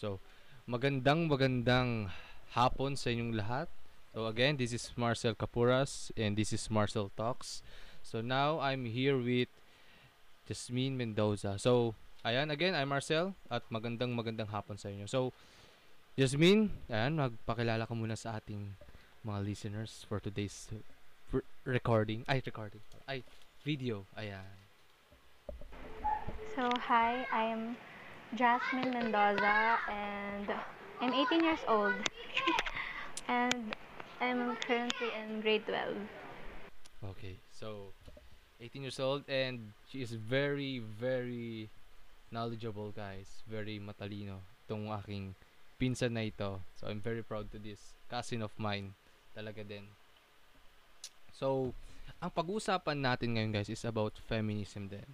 So, magandang magandang hapon sa inyong lahat. So again, this is Marcel Capuras and this is Marcel Talks. So now I'm here with Jasmine Mendoza. So, ayan again, I'm Marcel at magandang magandang hapon sa inyo. So, Jasmine, ayan, magpakilala ka muna sa ating mga listeners for today's recording. Ay, recording. Ay, video. Ayan. So, hi, I'm Jasmine Mendoza and I'm 18 years old. and I'm currently in grade 12. Okay, so 18 years old and she is very, very knowledgeable, guys. Very matalino. Itong aking pinsan na ito. So, I'm very proud to this. Cousin of mine. Talaga din. So, ang pag-uusapan natin ngayon, guys, is about feminism din.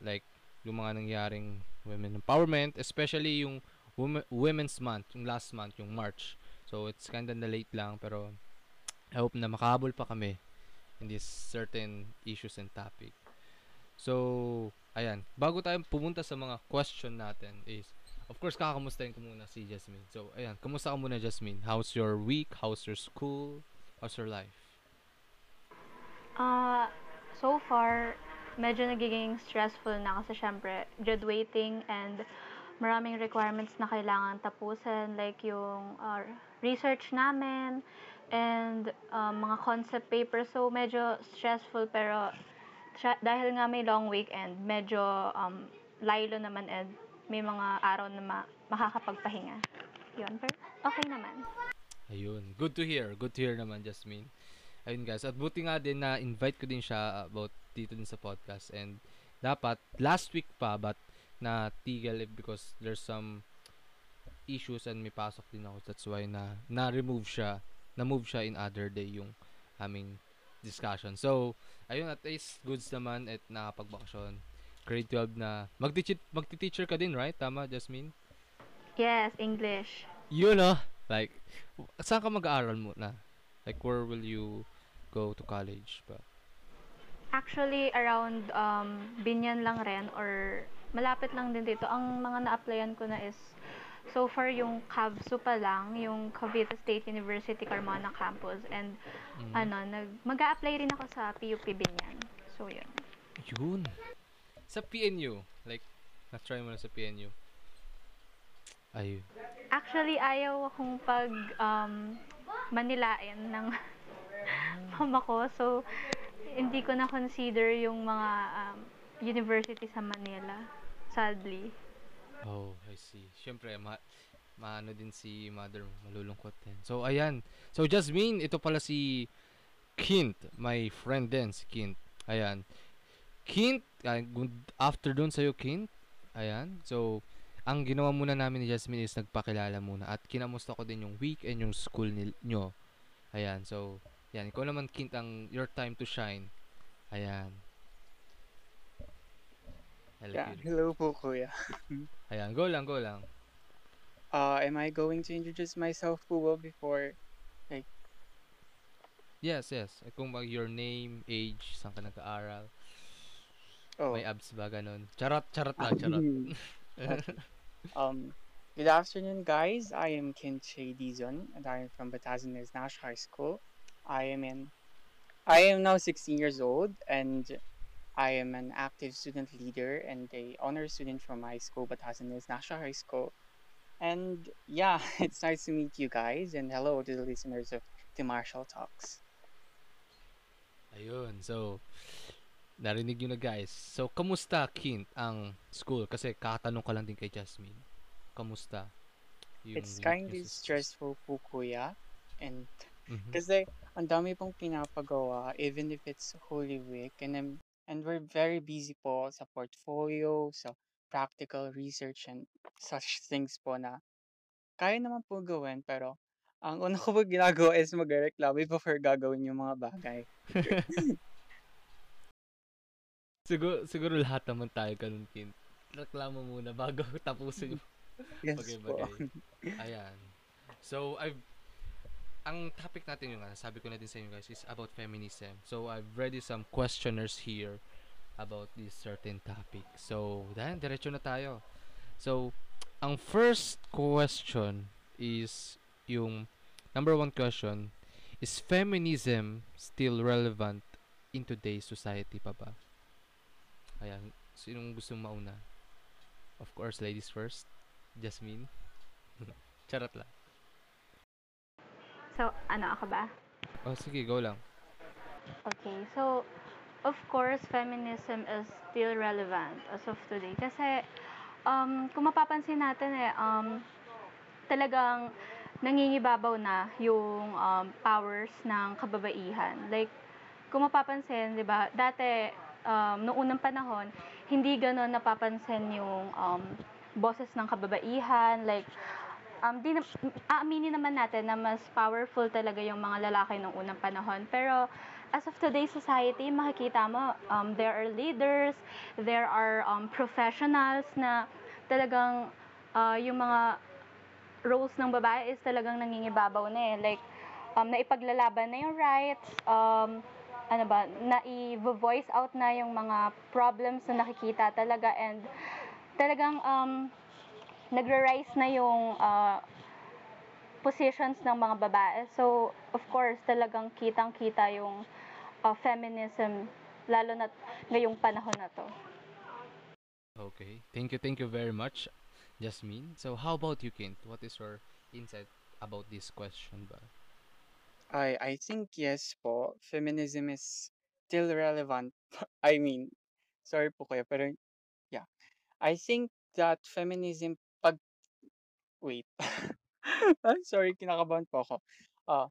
Like, yung mga nangyaring women empowerment, especially yung Women, Women's Month, yung last month, yung March. So, it's kinda na late lang, pero I hope na makahabol pa kami in this certain issues and topic. So, ayan. Bago tayo pumunta sa mga question natin is, of course, kakamustahin ko muna si Jasmine. So, ayan. Kamusta ka muna, Jasmine? How's your week? How's your school? How's your life? Uh, so far, medyo nagiging stressful na kasi syempre, graduating and maraming requirements na kailangan tapusin like yung uh, research namin and uh, mga concept paper so medyo stressful pero tra- dahil nga may long weekend medyo um, lilo naman and may mga araw na ma- makakapagpahinga yun pero okay naman Ayun. Good to hear. Good to hear naman, Jasmine. Ayun guys. At buti nga din na invite ko din siya about dito din sa podcast. And dapat last week pa but na tigil because there's some issues and may pasok din ako. That's why na na-remove siya. Na-move siya in other day yung aming discussion. So, ayun at least goods naman at nakapagbakasyon. Grade 12 na. Magti- magti-teacher ka din, right? Tama, Jasmine? yes English Yun oh. Like, saan ka mag-aaral muna? Like, where will you go to college ba? Actually, around um, Binyan lang rin or malapit lang din dito. Ang mga na-applyan ko na is so far yung CAVSU pa lang, yung Cavite State University Carmona Campus and Mm. ano, nag mag-a-apply rin ako sa PUP Binyan. So, yun. Yun. Sa PNU. Like, na-try mo na sa PNU. Ayun. Actually, ayaw akong pag um, manilain ng mama ko. So, hindi ko na-consider yung mga um, university sa Manila. Sadly. Oh, I see. Siyempre, ma maano din si mother mo, malulungkot din. So, ayan. So, Jasmine, ito pala si Kint. My friend din, si Kint. Ayan. Kint, uh, good afternoon sa'yo, Kint. Ayan. So, ang ginawa muna namin ni Jasmine is nagpakilala muna at kinamusta ko din yung week and yung school nil- nyo. Ayan. So, yan. Ikaw naman, Kint, ang your time to shine. Ayan. Hello, Yeah, hello po kuya. Ayan. Go lang, go lang. Uh, am I going to introduce myself po before? Yes, yes. Eh, Kung mag your name, age, saan ka nag-aaral, Oh, may abs ba, ganun. Charot, charot lang, charot. um, good afternoon guys. I am Kinche Dizon and I am from Batazanes National High School. I am in, I am now 16 years old and I am an active student leader and a honor student from my school, Batazanes National High School. And yeah, it's nice to meet you guys and hello to the listeners of the Marshall Talks. Ayun, so, narinig nyo na guys. So, kamusta, Kint, ang school? Kasi kakatanong ka lang din kay Jasmine. Kamusta? Yung It's kind of stressful po kuya and Mhm. Kasi ang dami pong pinapagawa even if it's Holy Week and I'm, and we're very busy po sa portfolio, sa practical research and such things po na kaya naman po gawin pero ang una ko po ginagawa is magreklamo before gagawin yung mga bagay. siguro, siguro lahat naman tayo ganun, Kint. Reklamo muna bago tapusin yung Yes bagay-bagay. Ayan. So, I've ang topic natin yung ano, sabi ko na din sa inyo guys is about feminism. So, I've ready some questioners here about this certain topic. So, dahil diretso na tayo. So, ang first question is yung number one question is feminism still relevant in today's society pa ba? Ayan, sinong gusto mauna? Of course, ladies first. Jasmine. Charot lang. So, ano ako ba? Oh, sige, go lang. Okay, so of course, feminism is still relevant as of today. Kasi, um, kung mapapansin natin eh, um, talagang nangingibabaw na yung um, powers ng kababaihan. Like, kung mapapansin, di ba, dati, um, noong unang panahon, hindi ganon napapansin yung um, boses ng kababaihan. Like, um, di na, aaminin naman natin na mas powerful talaga yung mga lalaki noong unang panahon. Pero, as of today's society, makikita mo, um, there are leaders, there are um, professionals na talagang uh, yung mga roles ng babae is talagang nangingibabaw na eh. Like, um, naipaglalaban na yung rights, um, ano ba, na-voice out na yung mga problems na nakikita talaga and talagang um, nagra-rise na yung uh, positions ng mga babae. So, of course, talagang kitang-kita yung uh, feminism, lalo na ngayong panahon na to. Okay. Thank you, thank you very much, Jasmine. So, how about you, Kent? What is your insight about this question ba? I I think yes po, feminism is still relevant. I mean, sorry po kuya, pero yeah. I think that feminism wait. I'm sorry, kinakabahan po ako. Ah,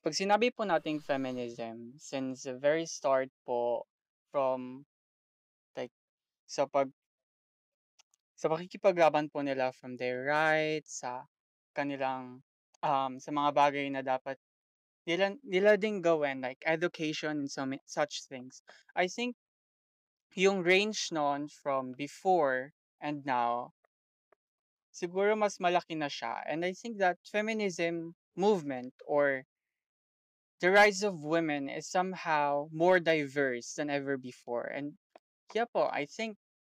pag sinabi po nating feminism, since the very start po from like sa pag sa pakikipaglaban po nila from their rights sa kanilang um, sa mga bagay na dapat nila, nila din gawin, like education and some, such things. I think yung range noon from before and now, siguro mas malaki na siya. And I think that feminism movement or the rise of women is somehow more diverse than ever before. And yeah po, I think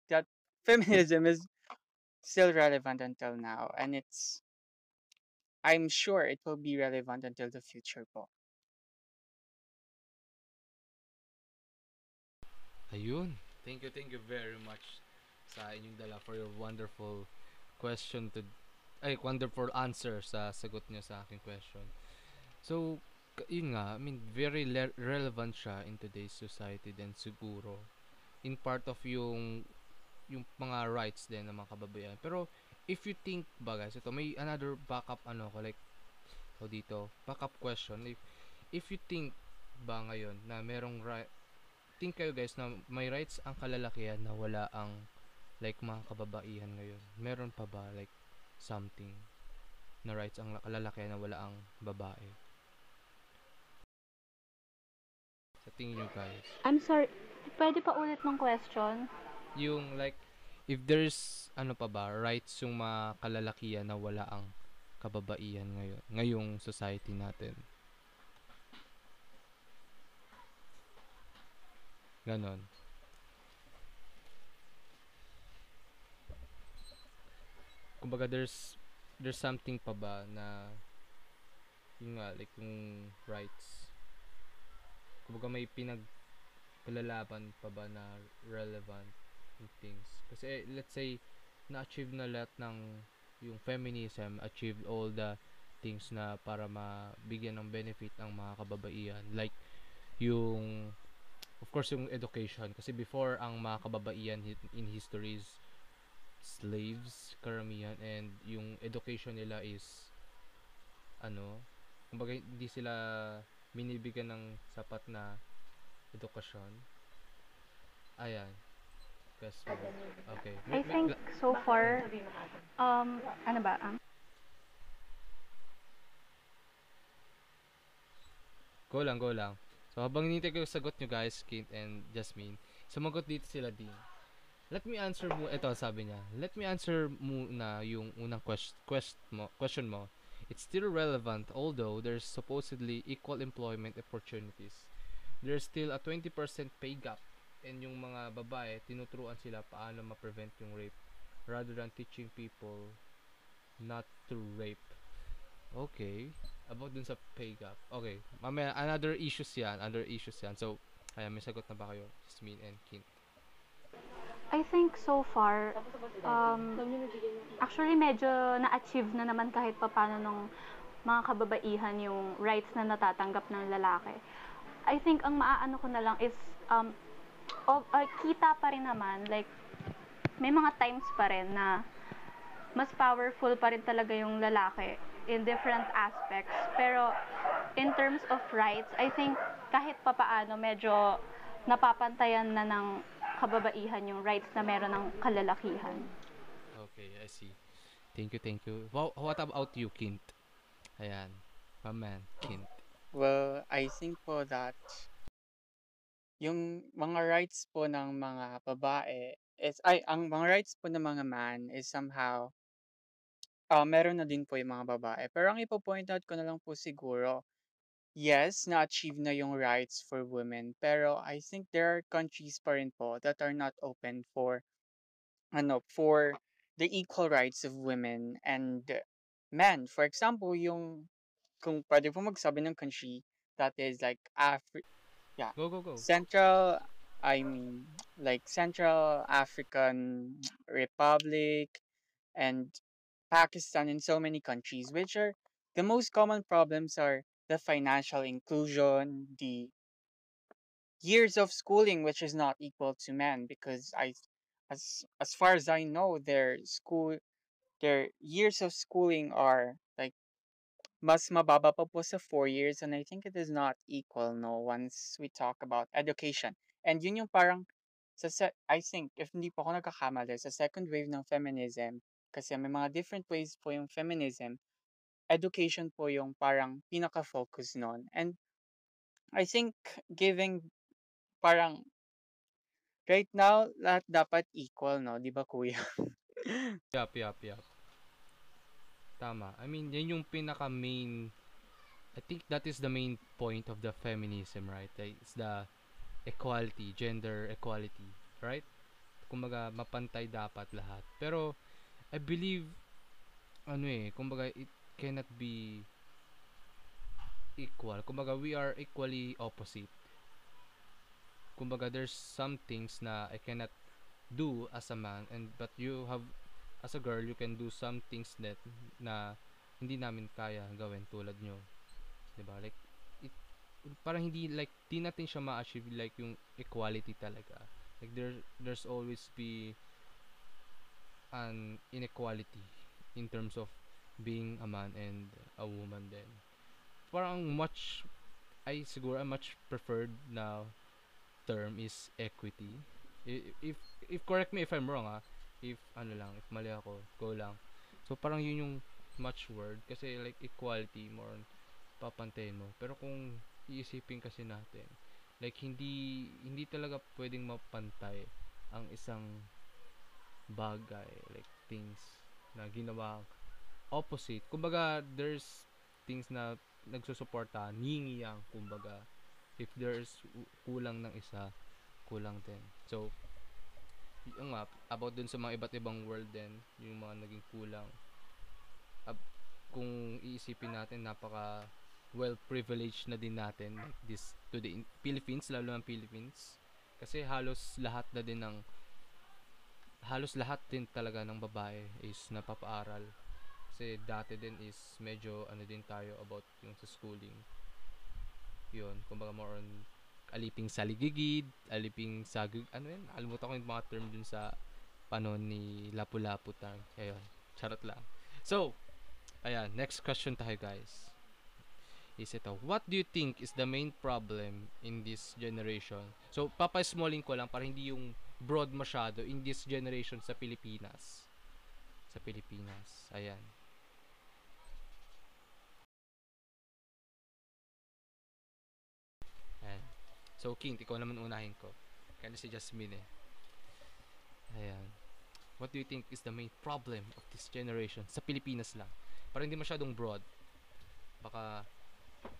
that feminism is still relevant until now. And it's I'm sure it will be relevant until the future po. Ayun. Thank you, thank you very much sa inyong dala for your wonderful question to ay wonderful answer sa sagot niyo sa aking question. So, yun nga, I mean, very le- relevant siya in today's society din siguro. In part of yung yung mga rights din ng mga kababayan. Pero, if you think ba guys, ito may another backup ano ko like o dito, backup question. If if you think ba ngayon na merong right think kayo guys na may rights ang kalalakihan na wala ang like mga kababaihan ngayon. Meron pa ba like something na rights ang kalalakihan na wala ang babae? Sa tingin nyo guys? I'm sorry, pwede pa ulit ng question? Yung like if there's ano pa ba rights yung mga kalalakihan na wala ang kababaihan ngayon ngayong society natin ganon kumbaga there's there's something pa ba na yung nga like yung rights kumbaga may pinag palalaban pa ba na relevant things. Kasi let's say na-achieve na lahat ng yung feminism, achieved all the things na para mabigyan ng benefit ang mga kababaihan. Like yung of course yung education kasi before ang mga kababaihan in histories slaves karamihan and yung education nila is ano kumbaga hindi sila minibigyan ng sapat na edukasyon ayan Yes, Okay. I think so far, um, ano ba? Um, go lang, go lang. So, habang hinintay ko yung sagot nyo guys, Kate and Jasmine, sumagot dito sila din. Let me answer mo, ito sabi niya, let me answer muna yung unang quest, quest mo, question mo. It's still relevant although there's supposedly equal employment opportunities. There's still a 20% pay gap and yung mga babae, tinuturuan sila paano ma-prevent yung rape rather than teaching people not to rape. Okay. About dun sa pay gap. Okay. Mamaya, another issues yan. Another issues yan. So, ayan, may sagot na ba kayo? Jasmine and Kint. I think so far, um, actually medyo na-achieve na naman kahit papano nung mga kababaihan yung rights na natatanggap ng lalaki. I think ang maaano ko na lang is um, o, uh, kita pa rin naman, like, may mga times pa rin na mas powerful pa rin talaga yung lalaki in different aspects. Pero in terms of rights, I think kahit papaano medyo napapantayan na ng kababaihan yung rights na meron ng kalalakihan. Okay, I see. Thank you, thank you. Wow, what about you, Kint? Ayan. My man, Kint. Well, I think po that yung mga rights po ng mga babae is ay ang mga rights po ng mga man is somehow uh, meron na din po yung mga babae. Pero ang ipo-point out ko na lang po siguro, yes, na-achieve na yung rights for women. Pero I think there are countries pa rin po that are not open for ano, for the equal rights of women and men. For example, yung kung pwede po magsabi ng country that is like Afri Go, go, go. Central, I mean, like Central African Republic and Pakistan and so many countries, which are the most common problems are the financial inclusion, the years of schooling, which is not equal to men, because I, as as far as I know, their school, their years of schooling are like mas mababa pa po sa four years and I think it is not equal no once we talk about education. And yun yung parang sa se- I think if hindi po ako nagkakamali sa second wave ng feminism kasi may mga different ways po yung feminism education po yung parang pinaka-focus nun. And I think giving parang right now lahat dapat equal no, 'di ba kuya? Yup, yup, yup. Tama. I mean, yan yung pinaka main I think that is the main point of the feminism, right? It's the equality, gender equality, right? Kumbaga, mapantay dapat lahat. Pero, I believe, ano eh, kumbaga, it cannot be equal. Kumbaga, we are equally opposite. Kumbaga, there's some things na I cannot do as a man, and but you have, as a girl, you can do some things that na hindi namin kaya gawin tulad nyo. 'di ba? Like it parang hindi like di natin siya ma-achieve like yung equality talaga. Like there there's always be an inequality in terms of being a man and a woman then. Parang much I siguro a much preferred na term is equity. If if correct me if I'm wrong ah, if ano lang, if mali ako, go lang. So parang yun yung much word kasi like equality more on papantayin mo. Pero kung iisipin kasi natin, like hindi hindi talaga pwedeng mapantay ang isang bagay, like things na ginawa opposite. Kumbaga, there's things na nagsusuporta, yin yang, kumbaga. If there's kulang ng isa, kulang din. So, yung nga, about dun sa mga iba't ibang world din, yung mga naging kulang. Ab- kung iisipin natin, napaka well privileged na din natin like this to the in- Philippines lalo ng Philippines kasi halos lahat na din ng halos lahat din talaga ng babae is napapaaral kasi dati din is medyo ano din tayo about yung sa schooling yun kumbaga more on aliping saligigid aliping sagig ano yun alimutan ko yung mga term dun sa panon ni Lapu-Lapu tang ayun charot lang so ayan next question tayo guys is ito. What do you think is the main problem in this generation? So, papasmalling ko lang para hindi yung broad masyado in this generation sa Pilipinas. Sa Pilipinas. Ayan. So, King, ikaw naman unahin ko. Kaya si Jasmine eh. Ayan. What do you think is the main problem of this generation sa Pilipinas lang? Para hindi masyadong broad. Baka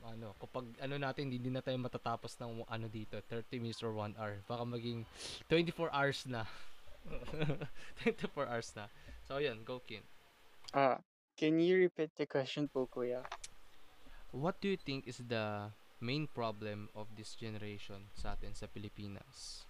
ano, kapag ano natin, hindi na tayo matatapos ng ano dito, 30 minutes or 1 hour. Baka maging 24 hours na. 24 hours na. So, ayun, go Kin. Ah, can you repeat the question po, kuya? What do you think is the main problem of this generation sa atin sa Pilipinas?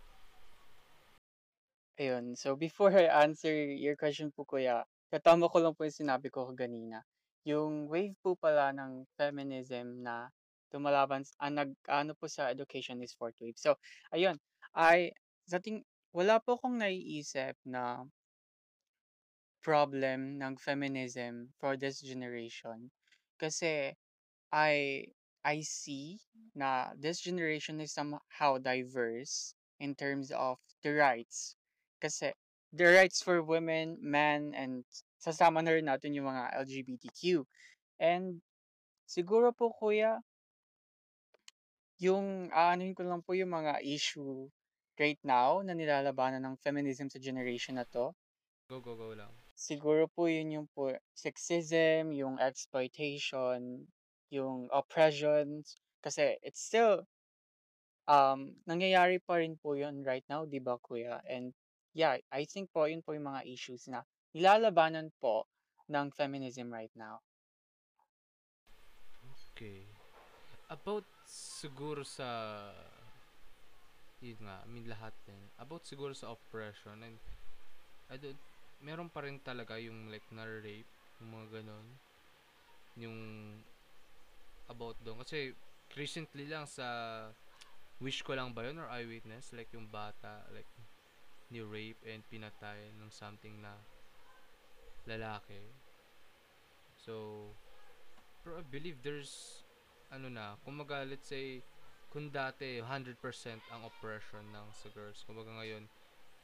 Ayun, so before I answer your question po, kuya, katama ko lang po yung sinabi ko kanina. Yung wave po pala ng feminism na lumalaban, s- ah, nag, ano po sa education is fourth wave. So, ayun, I, sa ting, wala po akong naiisip na problem ng feminism for this generation. Kasi, I, I see na this generation is somehow diverse in terms of the rights. Kasi, the rights for women, men, and sasama na rin natin yung mga LGBTQ. And siguro po kuya, yung aanuhin ko lang po yung mga issue right now na nilalabanan ng feminism sa generation na to. Go, go, go lang. Siguro po yun yung po sexism, yung exploitation, yung oppressions. Kasi it's still, um, nangyayari pa rin po yun right now, di ba kuya? And yeah, I think po yun po yung mga issues na nilalabanan po ng feminism right now. Okay. About siguro sa yun nga, I mean lahat din. About siguro sa oppression and I don't, meron pa rin talaga yung like na-rape, yung mga ganon. Yung about doon. Kasi recently lang sa wish ko lang ba yun or eyewitness like yung bata like ni rape and pinatay ng something na lalaki. So, pero I believe there's ano na, kumaga let's say kung dati 100% ang oppression ng sa girls, kumaga ngayon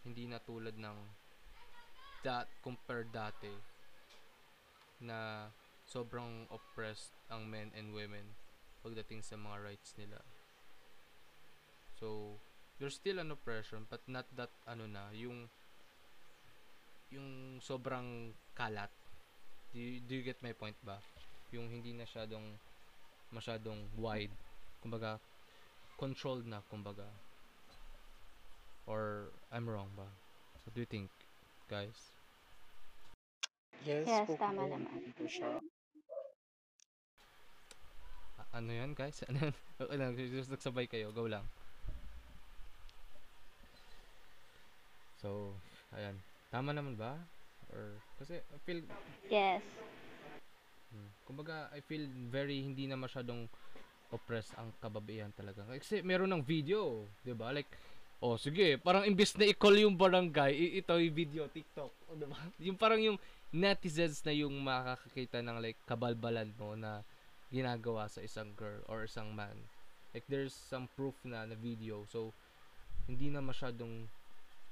hindi na tulad ng that compared dati na sobrang oppressed ang men and women pagdating sa mga rights nila. So, there's still an oppression but not that ano na, yung yung sobrang kalat. Do you, do you get my point ba? Yung hindi na masyadong masyadong wide. Kumbaga, controlled na, kumbaga. Or, I'm wrong ba? What do you think, guys? Yes, Yes, tama naman. po siya. Ano yan, guys? Ano yan? Okay lang, just nagsabay kayo. Go lang. So, ayan. Tama naman ba? Or, kasi, I feel, Yes. Hmm. Kumbaga, I feel very hindi na masyadong oppressed ang kababaihan talaga. Kasi meron ng video, 'di ba? Like oh, sige, parang imbis na i-call yung barangay, ito yung video, TikTok, o, 'di ba? Yung parang yung netizens na yung makakakita ng like kabalbalan mo na ginagawa sa isang girl or isang man. Like there's some proof na na video. So hindi na masyadong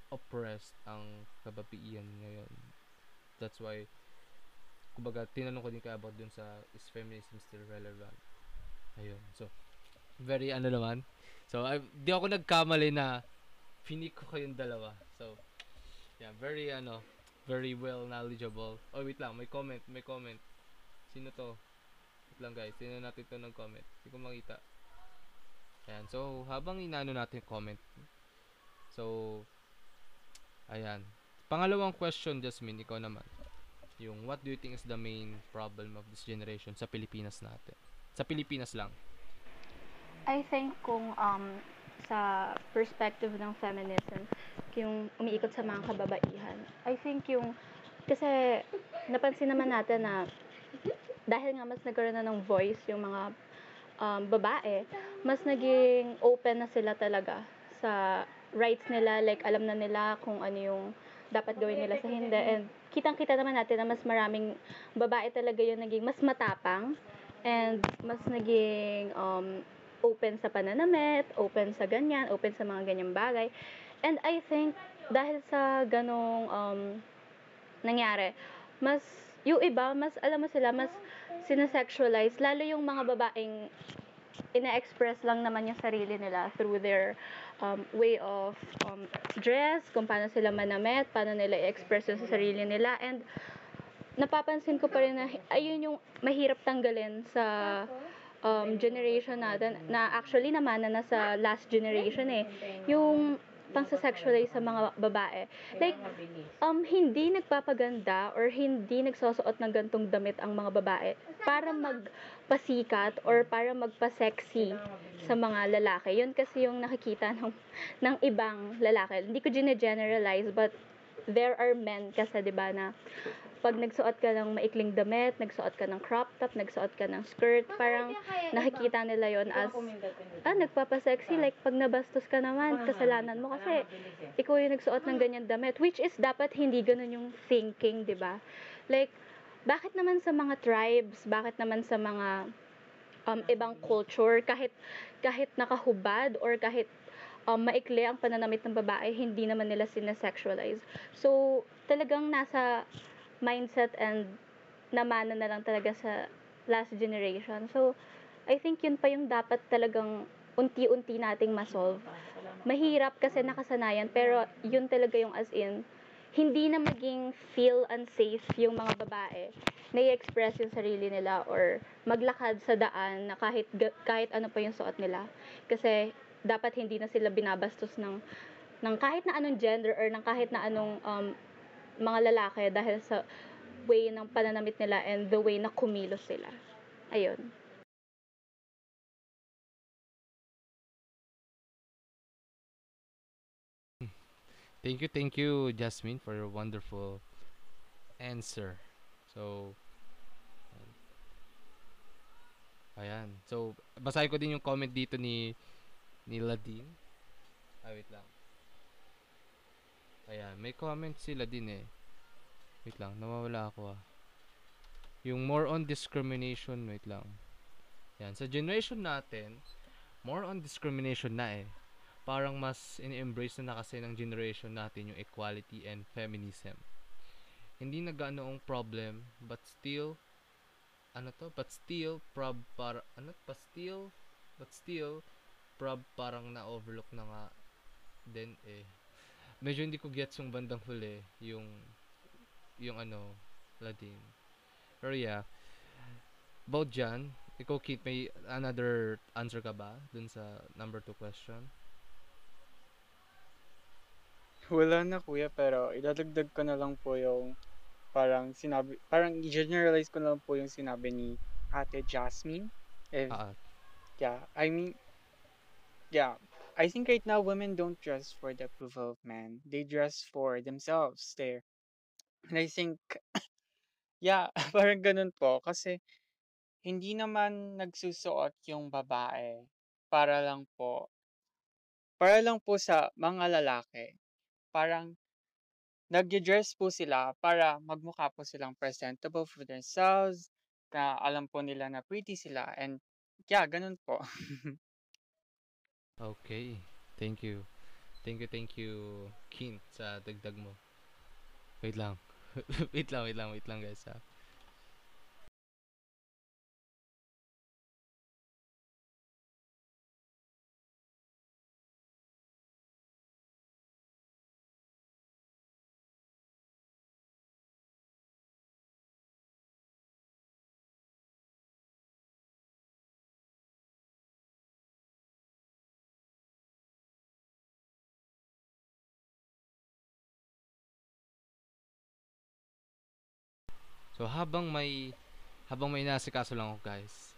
oppressed ang kababaihan ngayon. That's why kumbaga tinanong ko din kay about dun sa is feminism still relevant? Ayun. So very ano naman. So I, di ako nagkamali na pinik ko kayong dalawa. So yeah very ano very well knowledgeable. Oh wait lang. May comment may comment. Sino to lang guys. Sino natin to ng comment. Hindi ko makita. Ayan. So habang inaano natin comment so ayan. Pangalawang question Jasmine ikaw naman. Yung what do you think is the main problem of this generation sa Pilipinas natin? Sa Pilipinas lang. I think kung um, sa perspective ng feminism, yung umiikot sa mga kababaihan, I think yung, kasi napansin naman natin na dahil nga mas nagkaroon na ng voice yung mga um, babae, mas naging open na sila talaga sa rights nila, like alam na nila kung ano yung dapat gawin nila sa hindi. And kitang-kita naman natin na mas maraming babae talaga yung naging mas matapang and mas naging um, open sa pananamit, open sa ganyan, open sa mga ganyang bagay. And I think dahil sa ganong um, nangyari, mas yung iba, mas alam mo sila, mas sinasexualize, lalo yung mga babaeng ina-express lang naman yung sarili nila through their um, way of um, dress, kung paano sila manamit, paano nila i-express yung sa sarili nila. And napapansin ko pa rin na ayun yung mahirap tanggalin sa um, generation natin na actually naman na nasa last generation eh. Yung pang sexualize sa mga babae. Like, um, hindi nagpapaganda or hindi nagsusuot ng gantong damit ang mga babae para magpasikat or para magpa-sexy sa mga lalaki. Yun kasi yung nakikita ng, ng ibang lalaki. Hindi ko gine-generalize, but there are men kasi, di ba, na pag nagsuot ka ng maikling damit, nagsuot ka ng crop top, nagsuot ka ng skirt, parang nakikita nila yon as, ah, nagpapasexy, like, pag nabastos ka naman, kasalanan mo kasi ikaw yung nagsuot ng ganyan damit, which is dapat hindi ganun yung thinking, di ba? Like, bakit naman sa mga tribes, bakit naman sa mga um, ibang culture, kahit, kahit nakahubad or kahit um, maikli ang pananamit ng babae, hindi naman nila sinasexualize. So, talagang nasa mindset and namana na lang talaga sa last generation. So, I think yun pa yung dapat talagang unti-unti nating masolve. Mahirap kasi nakasanayan, pero yun talaga yung as in, hindi na maging feel unsafe yung mga babae na i-express yung sarili nila or maglakad sa daan na kahit kahit ano pa yung suot nila. Kasi dapat hindi na sila binabastos ng ng kahit na anong gender or ng kahit na anong um, mga lalaki dahil sa way ng pananamit nila and the way na kumilos sila. Ayun. Thank you, thank you, Jasmine, for your wonderful answer. So, ayan. So, basahin ko din yung comment dito ni ni Ladin. Ah, wait lang. Ayan, may comment sila din eh. Wait lang, nawawala ako ah. Yung more on discrimination, wait lang. Yan, sa generation natin, more on discrimination na eh. Parang mas in-embrace na, na kasi ng generation natin yung equality and feminism. Hindi na gaano problem, but still, ano to, but still, prob, para, ano, but still, but still, prob, parang na-overlook na nga din eh medyo hindi ko gets yung bandang huli, yung yung ano, Ladin. Pero yeah, about dyan, ikaw Kit, may another answer ka ba dun sa number 2 question? Wala na kuya, pero idadagdag ko na lang po yung parang sinabi, parang i-generalize ko na lang po yung sinabi ni Ate Jasmine. If, Ah, yeah, I mean, yeah, I think right now women don't dress for the approval of men. They dress for themselves there. And I think, yeah, parang ganun po. Kasi, hindi naman nagsusuot yung babae para lang po, para lang po sa mga lalaki. Parang, nag-dress po sila para magmukha po silang presentable for themselves, na alam po nila na pretty sila, and yeah, ganun po. Okay. Thank you. Thank you, thank you, Kin, sa dagdag mo. Wait lang. wait lang, wait lang, wait lang guys ha. So habang may habang may nasikaso lang ako guys.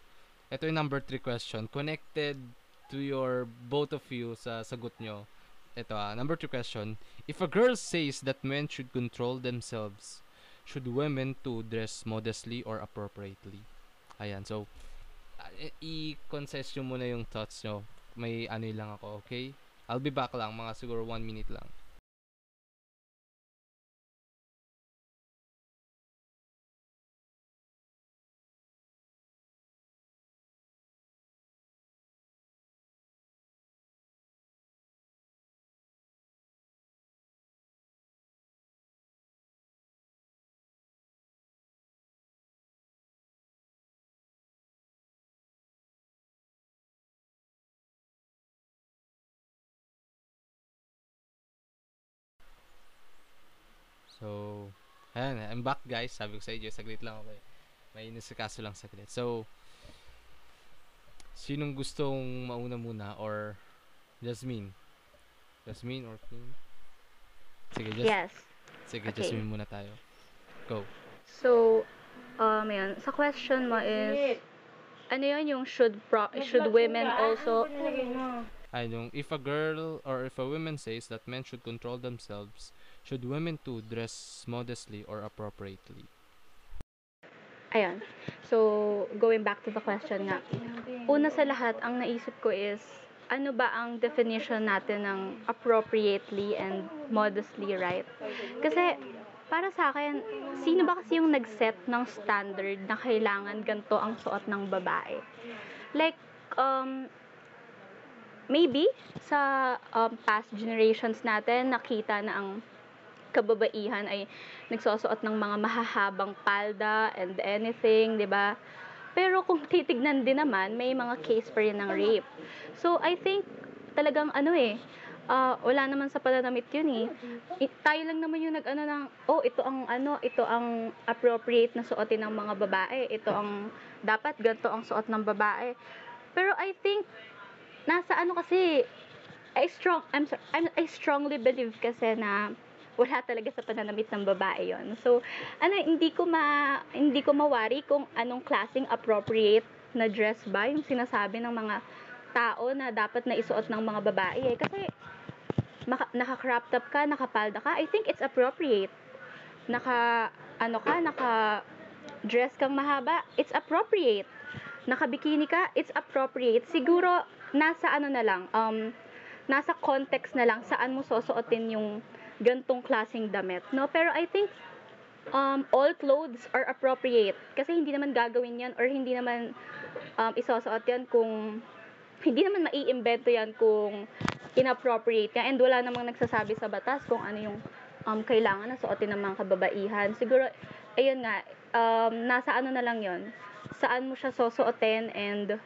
Ito yung number 3 question connected to your both of you sa sagot nyo. Ito ah, number 2 question. If a girl says that men should control themselves, should women too dress modestly or appropriately? Ayan, so uh, i-concess nyo muna yung thoughts nyo. May ano lang ako, okay? I'll be back lang, mga siguro 1 minute lang. So, ayan, I'm back guys. Sabi ko sa inyo, saglit lang okay. May nasikaso lang saglit. So, sinong gustong mauna muna or Jasmine? Jasmine or Queen? Sige, Jas- Yes. sige Okay. Jasmine muna tayo. Go. So, um, yun. Sa question mo is, ano yun yung should pro- should women also Ay, yung if a girl or if a woman says that men should control themselves, should women too dress modestly or appropriately? Ayun. So, going back to the question nga. Una sa lahat, ang naisip ko is, ano ba ang definition natin ng appropriately and modestly, right? Kasi, para sa akin, sino ba kasi yung nag-set ng standard na kailangan ganito ang suot ng babae? Like, um, maybe, sa um, past generations natin, nakita na ang kababaihan ay nagsusuot ng mga mahahabang palda and anything, 'di ba? Pero kung titignan din naman, may mga case pa rin ng rape. So, I think talagang ano eh, ah, wala naman sa pananamit yun eh. I- tayo lang naman yung nag-ano ng, oh, ito ang ano, ito ang appropriate na suotin ng mga babae. Ito ang, dapat ganito ang suot ng babae. Pero I think, nasa ano kasi, I strong I'm, I'm I strongly believe kasi na wala talaga sa pananamit ng babae yon. So, ano, hindi ko ma hindi ko mawari kung anong klaseng appropriate na dress ba yung sinasabi ng mga tao na dapat na isuot ng mga babae eh. Kasi maka, naka-crop top ka, nakapalda ka, I think it's appropriate. Naka ano ka, naka dress kang mahaba, it's appropriate. Naka-bikini ka, it's appropriate. Siguro nasa ano na lang, um nasa context na lang saan mo susuotin yung gantong klaseng damit, no? Pero I think um, all clothes are appropriate kasi hindi naman gagawin yan or hindi naman um, isusuot yan kung hindi naman maiimbento yan kung inappropriate ka and wala namang nagsasabi sa batas kung ano yung um, kailangan na suotin ng mga kababaihan. Siguro, ayun nga, um, nasa ano na lang yon saan mo siya susuotin and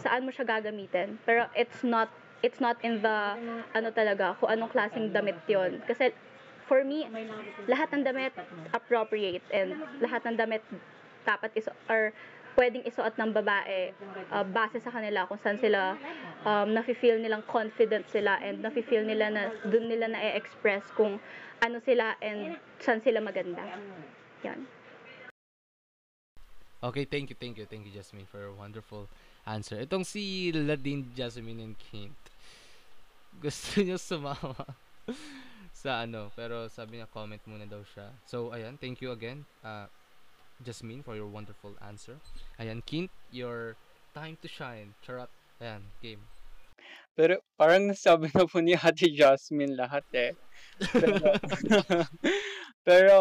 saan mo siya gagamitin. Pero it's not it's not in the ano talaga kung anong klaseng damit yon kasi for me lahat ng damit appropriate and lahat ng damit dapat iso or pwedeng isuot ng babae uh, base sa kanila kung saan sila um, nafe-feel nilang confident sila and nafe-feel nila na dun nila na-express kung ano sila and saan sila maganda. Yan. Okay, thank you, thank you, thank you, Jasmine, for a wonderful answer. Itong si Ladine, Jasmine, and Kint, gusto niya sumama sa ano, pero sabi niya comment muna daw siya. So, ayan, thank you again, uh, Jasmine, for your wonderful answer. Ayan, Kint, your time to shine. Charot. Ayan, game. Pero parang nasabi na po ni Ate Jasmine lahat eh. Pero, pero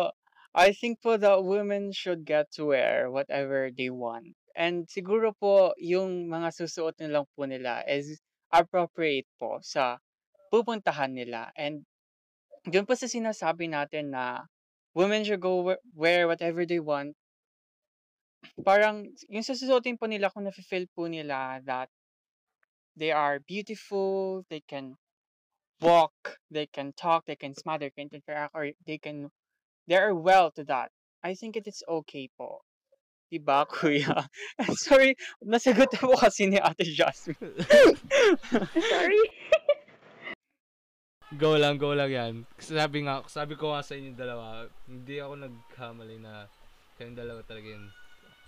I think po that women should get to wear whatever they want. And siguro po yung mga susuot na lang po nila is appropriate po sa pupuntahan nila. And dun po sa sinasabi natin na women should go we- wear whatever they want. Parang yung susuotin po nila kung nafe-feel po nila that they are beautiful, they can walk, they can talk, they can smile, they can interact, or they can, they are well to that. I think it is okay po. Diba, kuya? Sorry, nasagot na po kasi ni Ate Jasmine. Sorry. Go lang, go lang yan. Sabi nga, sabi ko nga sa inyo dalawa, hindi ako nagkamali na kayong dalawa talaga yung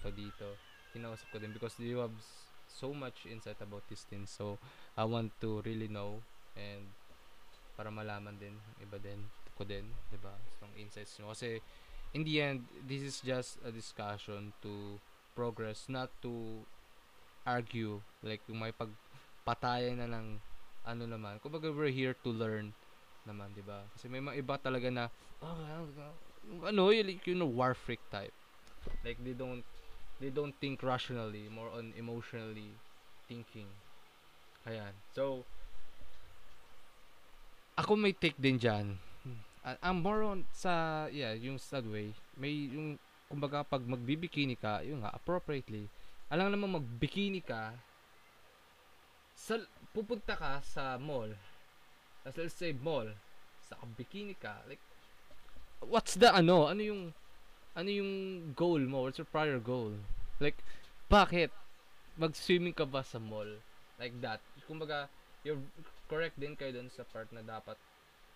to dito. Kinausap ko din because you have so much insight about these things. So, I want to really know and para malaman din, iba din, ko din, di ba? Yung insights nyo. Kasi, in the end, this is just a discussion to progress, not to argue. Like, yung may pagpatayan na ng ano naman. Kumbaga, we're here to learn naman, di ba? Kasi may mga iba talaga na, oh, ah, ah," yung ano, like, you know, war freak type. Like, they don't, they don't think rationally, more on emotionally thinking. Ayan. So, ako may take din dyan. Ah, I'm more on sa, yeah, yung subway. May, yung, kumbaga, pag magbibikini ka, yun nga, appropriately. Alam naman magbikini ka, sa, pupunta ka sa mall, as let's say mall, sa bikini ka, like, what's the ano, ano yung, ano yung goal mo? What's your prior goal? Like, bakit? Mag-swimming ka ba sa mall? Like that. Kumbaga, you're correct din kayo dun sa part na dapat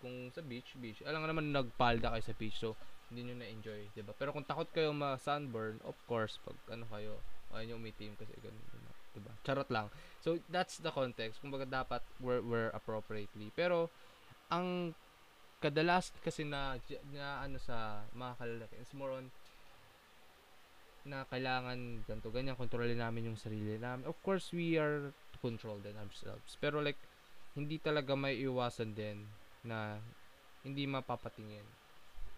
kung sa beach, beach. Alam nga naman nagpalda kayo sa beach, so hindi nyo na-enjoy, 'di ba? Pero kung takot kayo ma-sunburn, of course, pag ano kayo, ayaw nyo umitim kasi ganun, diba? Charot lang. So, that's the context. Kumbaga, dapat wear, wear appropriately. Pero, ang kadalas kasi na, na ano sa mga kalalaki, it's more on na kailangan ganito, ganyan, kontrolin namin yung sarili namin. Of course, we are to control then ourselves. Pero like, hindi talaga may iwasan din na hindi mapapatingin.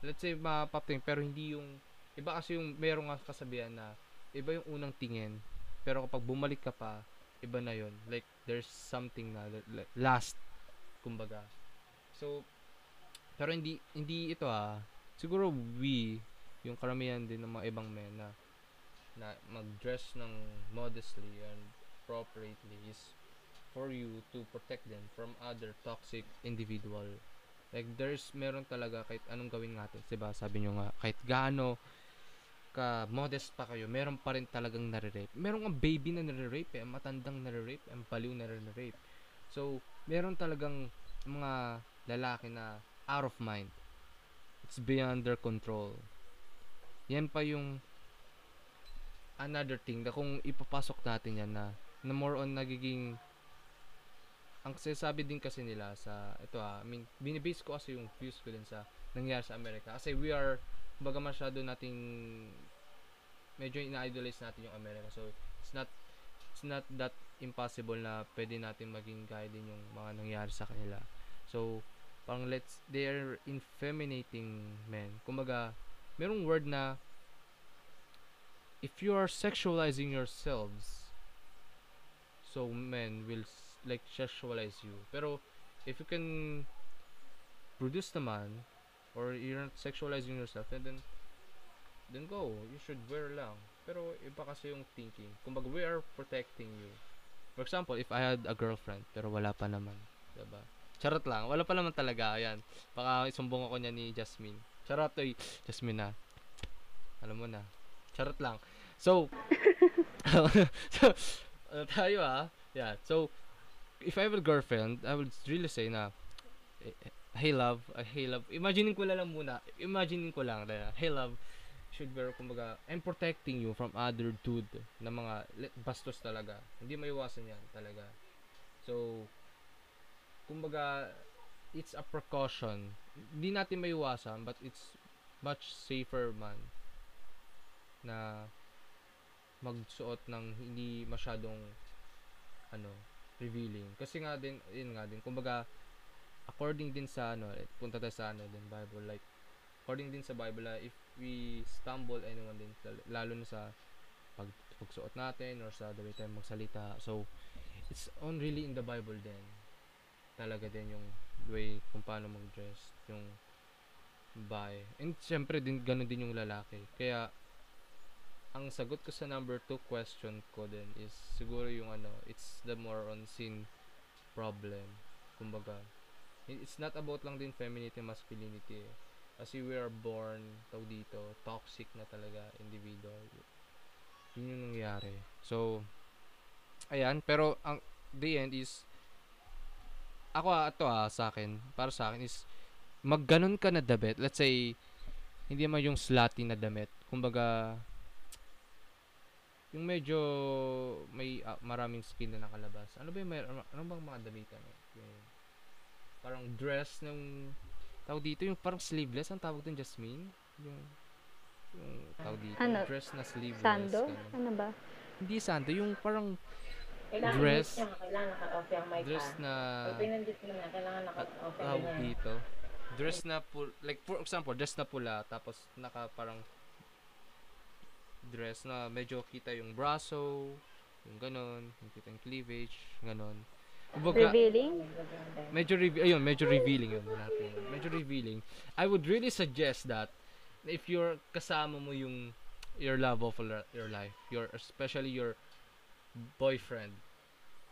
Let's say mapapatingin, pero hindi yung, iba kasi yung merong kasabihan na, iba yung unang tingin, pero kapag bumalik ka pa, iba na yon Like, there's something na, last, kumbaga. So, pero hindi, hindi ito ah, siguro we, yung karamihan din ng mga ibang men na na mag-dress ng modestly and appropriately is for you to protect them from other toxic individual. Like there's meron talaga kahit anong gawin natin, 'di ba? Sabi nyo nga kahit gaano modest pa kayo, meron pa rin talagang nare-rape. Meron kang baby na nare-rape, eh, matandang nare-rape, ang baliw na nare-rape. So, meron talagang mga lalaki na out of mind. It's beyond their control. Yan pa yung another thing na kung ipapasok natin yan na, na more on nagiging ang sinasabi din kasi nila sa ito ah, I mean, binibase ko kasi yung views ko din sa nangyari sa Amerika. Kasi we are, baga masyado nating medyo ina-idolize natin yung Amerika. So, it's not it's not that impossible na pwede natin maging gaya din yung mga nangyari sa kanila. So, parang let's, they are infeminating men. Kumbaga, merong word na if you are sexualizing yourselves, so men will like sexualize you. Pero if you can produce the man, or you're not sexualizing yourself, and then then go. You should wear lang. Pero iba kasi yung thinking. Kumbaga, we are protecting you. For example, if I had a girlfriend, pero wala pa naman. Diba? Charot lang. Wala pa naman talaga. Ayan. Baka isumbong ako niya ni Jasmine. Charot, oy. Jasmine na. Alam mo na. Charot lang. So, so ano tayo ah. Yeah. So, if I have a girlfriend, I would really say na, eh, hey love, uh, hey love. Imagining ko lang muna. Imagining ko lang na, hey love, should wear, kumbaga, I'm protecting you from other dude na mga bastos talaga. Hindi maiwasan yan talaga. So, kumbaga, it's a precaution. Hindi natin maiwasan, but it's much safer man na magsuot ng hindi masyadong ano revealing kasi nga din yun nga din kumbaga according din sa ano eh, punta tayo sa ano din Bible like according din sa Bible ah, if we stumble anyone din lal- lalo na sa pag pagsuot natin or sa the way tayo magsalita. So it's on really in the Bible din. Talaga din yung way kung paano mag-dress yung bae. And syempre din ganun din yung lalaki. Kaya ang sagot ko sa number 2 question ko din is siguro yung ano, it's the more on sin problem. Kumbaga, it's not about lang din femininity masculinity. Kasi we are born, tao dito, toxic na talaga individual. Yun yung nangyari. So, ayan, pero ang the end is ako ah, ito ah, sa akin, para sa akin is magganon ka na damit. Let's say, hindi man yung slutty na damit. Kumbaga, yung medyo may ah, maraming skin na nakalabas. Ano ba yung may, ano, ano bang mga damitan? eh? Yung parang dress ng tawag dito yung parang sleeveless ang tawag doon Jasmine yung yung tawag dito Ano? dress na sleeveless Sando? ganun. Ano ba? hindi sando yung parang Kailangan Dress. Niya, kailangan naka-off yung mic dress ha. na Pag pinandit mo na, kailangan naka-off yung tawag dito dress na pula like for example dress na pula tapos naka parang dress na medyo kita yung braso yung ganon yung kita yung cleavage ganon Kumbaga, Revealing? medyo reveal ayun medyo revealing yun yun. medyo revealing. I would really suggest that if you're kasama mo yung your love of your life your especially your boyfriend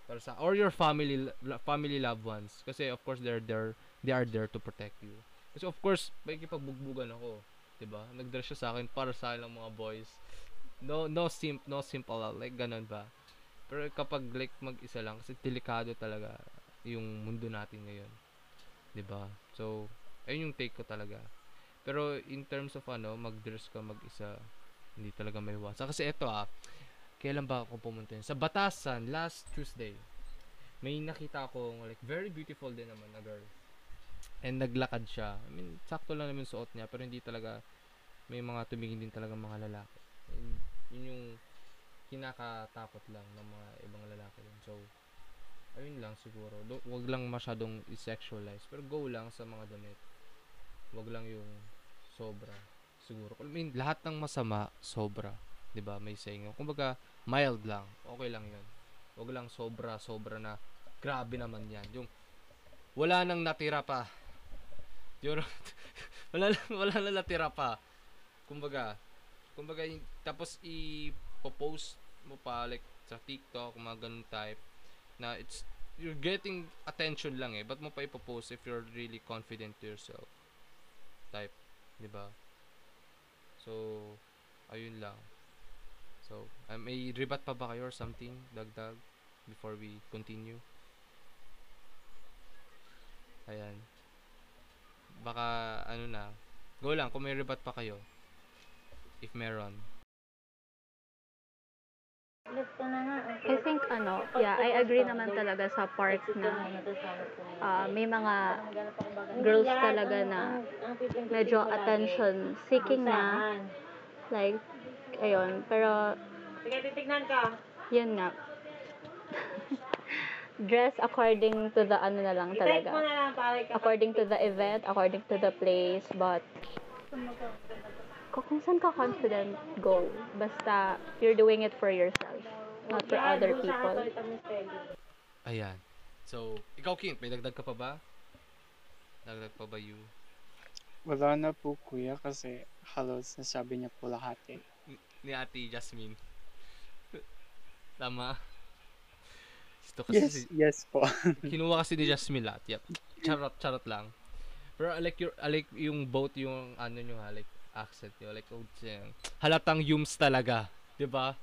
para sa or your family family loved ones kasi of course they're there they are there to protect you. Kasi of course may kipagbugbugan ako 'di ba nagdress siya sa akin para sa akin lang mga boys. No no simp no simple like ganun ba pero kapag like mag-isa lang kasi delikado talaga yung mundo natin ngayon. 'Di ba? So, ayun yung take ko talaga. Pero in terms of ano, mag-dress ka mag-isa, hindi talaga may iwasan. Kasi eto ah, kailan ba ako pumunta yun? Sa Batasan, last Tuesday, may nakita akong like very beautiful din naman na girl. And naglakad siya. I mean, sakto lang naman suot niya, pero hindi talaga may mga tumingin din talaga mga lalaki. And yun yung kinakatakot lang ng mga ibang lalaki din. So, ayun lang siguro. Do, wag lang masyadong i-sexualize. Pero go lang sa mga damit. Wag lang yung sobra. Siguro. I mean, lahat ng masama, sobra. 'di ba May saying. Kumbaga, mild lang. Okay lang yun. Wag lang sobra, sobra na grabe naman yan. Yung wala nang natira pa. Yung, wala, lang- wala nang natira pa. Kumbaga, kumbaga, tapos i-post mo pa like sa TikTok, mga ganun type na it's you're getting attention lang eh. Ba't mo pa ipopost if you're really confident to yourself? Type, 'di ba? So, ayun lang. So, um, may rebat pa ba kayo or something? Dagdag before we continue. Ayan. Baka ano na. Go lang kung may rebat pa kayo. If meron. I think ano, yeah, I agree naman talaga sa part na ah, may mga girls talaga na medyo attention seeking na like ayun pero Sige, titignan ka. yun nga. Dress according to the ano na lang I-type mo talaga na lang according to the event according to the place but kung kung saan ka confident go basta you're doing it for yourself not for other people. Ayan. So, ikaw Kint, may dagdag ka pa ba? Dagdag pa ba you? Wala na po kuya kasi halos nasabi niya po lahat eh. Ni Ate Jasmine. Tama. Ito kasi Yes, si- yes po. kinuha kasi ni Jasmine lahat. Yep. Charot, charot lang. Pero I like your, I like yung both yung ano nyo ha, like accent nyo. Like, oh, dyan. halatang yums talaga. 'Di ba?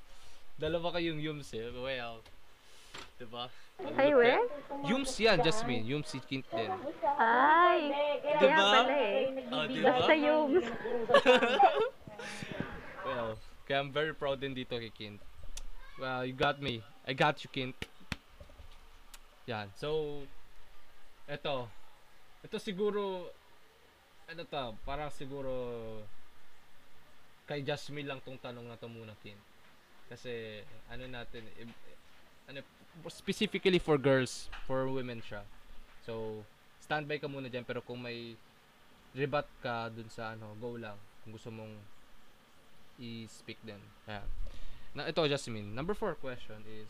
Dalawa kayong yums eh. Well, 'di ba? ay we Yums yan, Jasmine. Yums si Kint din. ay Di kaya ba? pala eh Oh, di basta ba? yung Well, kaya I'm very proud din dito kay Kint. Well, you got me. I got you, Kint. Yan. So, eto. Ito siguro, ano to, parang siguro, kay Jasmine lang tong tanong na to muna, Kint. Kasi, ano natin, i- ano, specifically for girls, for women siya. So, standby ka muna dyan, pero kung may rebat ka dun sa ano, go lang. Kung gusto mong i-speak din. Ayan. Na ito Jasmine, number four question is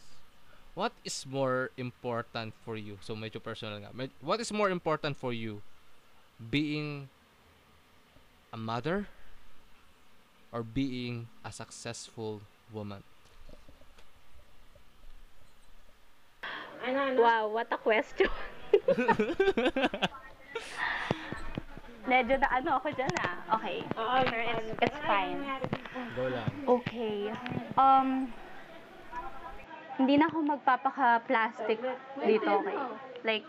what is more important for you? So medyo personal nga. What is more important for you? Being a mother or being a successful woman? Ano, ano? Wow, what a question. Medyo na ano ako dyan ah. Okay. Oo, Sure, it's, ano, it's fine. Go lang. Okay. Um, hindi na ako magpapaka-plastic dito, okay? Like,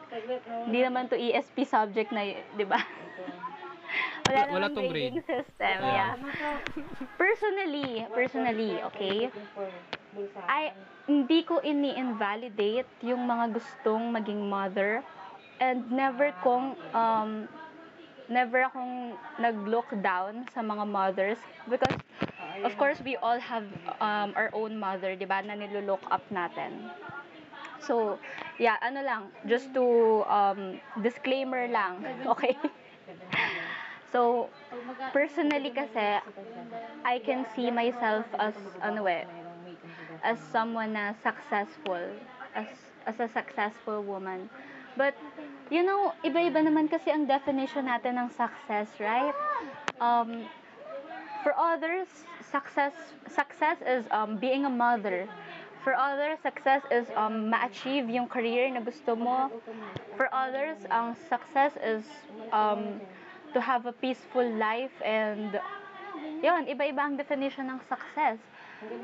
hindi naman to ESP subject na, di ba? Wala, Wala- tong grading grade. system, Yeah. yeah. Personally, personally, okay? I, hindi ko ini-invalidate yung mga gustong maging mother and never kong um, never akong nag-look down sa mga mothers because of course we all have um, our own mother, 'di ba, na nilo-look up natin. So, yeah, ano lang, just to um, disclaimer lang, okay? So, personally kasi, I can see myself as, ano eh, as someone na successful, as, as a successful woman. But, you know, iba-iba naman kasi ang definition natin ng success, right? Um, for others, success success is um, being a mother. For others, success is um, ma-achieve yung career na gusto mo. For others, ang success is um, to have a peaceful life and yun, iba-iba ang definition ng success.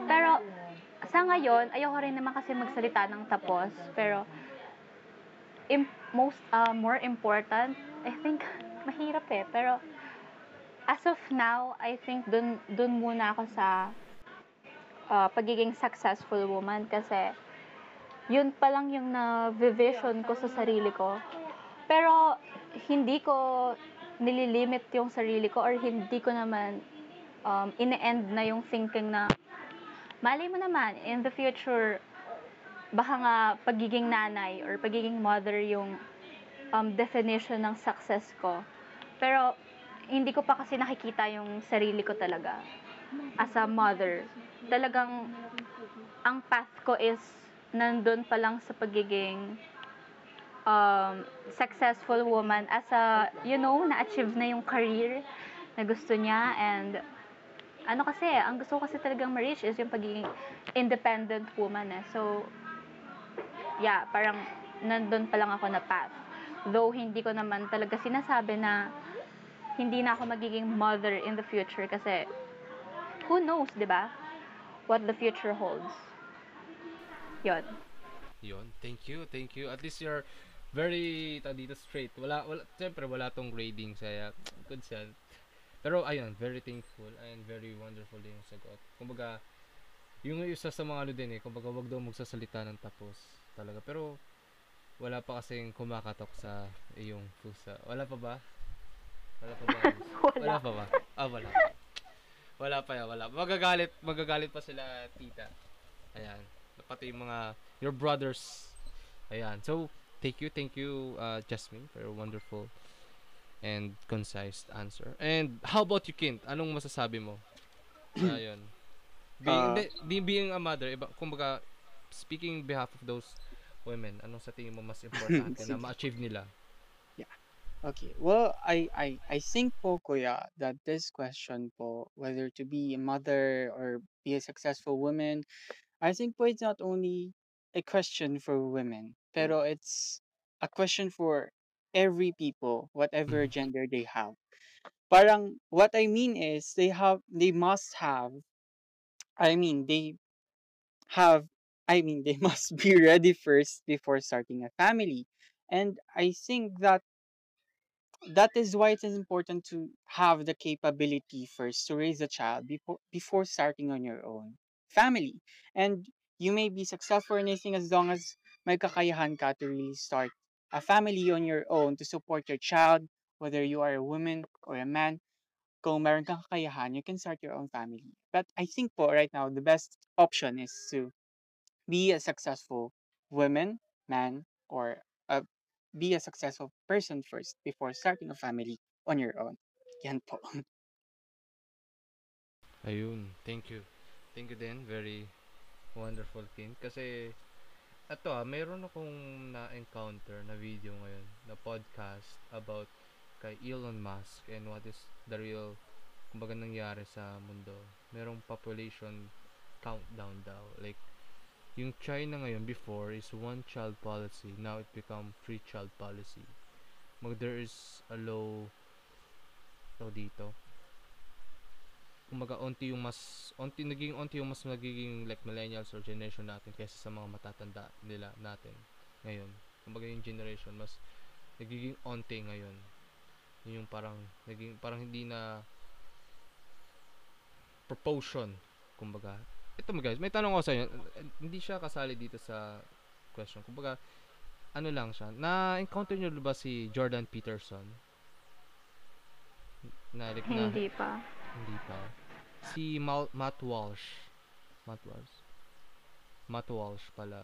Pero sa ngayon, ayoko rin naman kasi magsalita ng tapos, pero im- most uh, more important, I think mahirap eh, pero as of now, I think dun dun muna ako sa uh, pagiging successful woman kasi yun pa lang yung na-vision ko sa sarili ko. Pero hindi ko nililimit yung sarili ko or hindi ko naman um, ine-end na yung thinking na mali mo naman, in the future, baka nga pagiging nanay or pagiging mother yung um, definition ng success ko. Pero hindi ko pa kasi nakikita yung sarili ko talaga as a mother. Talagang ang path ko is nandun pa lang sa pagiging um, successful woman as a, you know, na-achieve na yung career na gusto niya and ano kasi, ang gusto ko kasi talagang ma-reach is yung pagiging independent woman eh. So, yeah, parang nandun pa lang ako na path. Though, hindi ko naman talaga sinasabi na hindi na ako magiging mother in the future kasi who knows, di ba? What the future holds. Yun. Yun. Thank you, thank you. At least you're very ta dito straight. Wala wala syempre wala tong grading kaya good siya. Pero ayun, very thankful and very wonderful din yung sagot. Kumbaga, yung isa sa mga ano din eh, kumbaga wag daw magsasalita ng tapos talaga. Pero wala pa kasing kumakatok sa iyong pusa. Wala pa ba? Wala pa ba? Wala. Wala pa ba? Ah, wala. Wala pa yan, wala. Magagalit, magagalit pa sila, tita. Ayan. Pati yung mga, your brothers. Ayan. So, thank you, thank you, uh, Jasmine, for your wonderful and concise answer. And how about you, Kint? Anong masasabi mo? Ayun. Being, Ah. di, being a mother, iba, kumbaga, speaking behalf of those women, anong sa tingin mo mas importante na ma-achieve nila? Okay. Well, I, I, I think po, kuya, that this question po, whether to be a mother or be a successful woman, I think po it's not only a question for women, hmm. pero it's a question for every people, whatever mm-hmm. gender they have. Parang, what I mean is, they have, they must have, I mean, they have, I mean, they must be ready first before starting a family. And I think that that is why it is important to have the capability first to raise a child before before starting on your own family and you may be successful in anything as long as may kakayahan ka to really start a family on your own to support your child whether you are a woman or a man kung meron kang kakayahan you can start your own family but i think po right now the best option is to be a successful woman man or a be a successful person first before starting a family on your own. Yan po. Ayun, thank you. Thank you din, very wonderful Kint. Kasi, ato ah, meron akong na-encounter na video ngayon, na podcast about kay Elon Musk and what is the real, kumbaga nangyari sa mundo. Merong population countdown daw. Like, yung China ngayon before is one child policy. Now it become three child policy. Mag there is a low tawag dito. Kumbaga onti yung mas onti naging onti yung mas nagiging like millennials or generation natin kaysa sa mga matatanda nila natin ngayon. Kumbaga yung generation mas nagiging onti ngayon. Yun yung parang naging parang hindi na proportion kumbaga ito mo guys, may tanong ako sa inyo. Hindi siya kasali dito sa question. Kumbaga, ano lang siya. Na-encounter niyo ba si Jordan Peterson? Na, like, na, Hindi pa. hindi pa. Si Mal- Matt Walsh. Matt Walsh. Matt Walsh pala.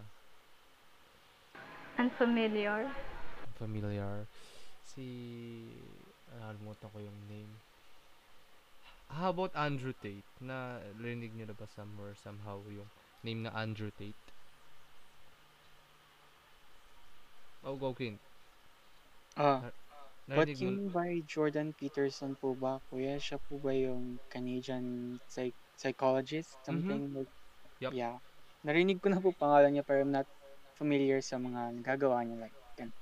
Unfamiliar. Familiar. Si... Nakalimutan ko yung name. How about Andrew Tate? Na rinig niyo na ba somewhere somehow yung name na Andrew Tate? Oh, go King. Ah, what mean by Jordan Peterson po ba, kuya? Siya po ba yung Canadian psych- psychologist? Something like, Yup. yeah. Narinig ko na po pangalan niya pero I'm not familiar sa mga gagawa niya. Like, gan-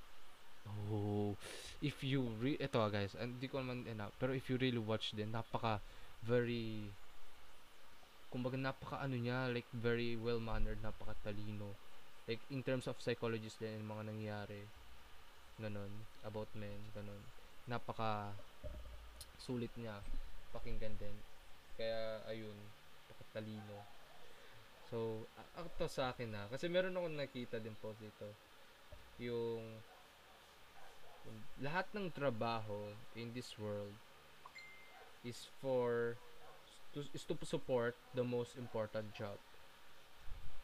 Oh, if you re ito ah, guys, hindi ko naman enough, pero if you really watch din, napaka very kumbaga napaka ano niya, like very well mannered, napaka talino. Like in terms of psychologist din yung mga nangyari. Ganun, about men, ganun. Napaka sulit niya pakinggan din. Kaya ayun, talino. So, a- to sa akin na kasi meron akong nakita din po dito yung, lahat ng trabaho in this world is for to, is to support the most important job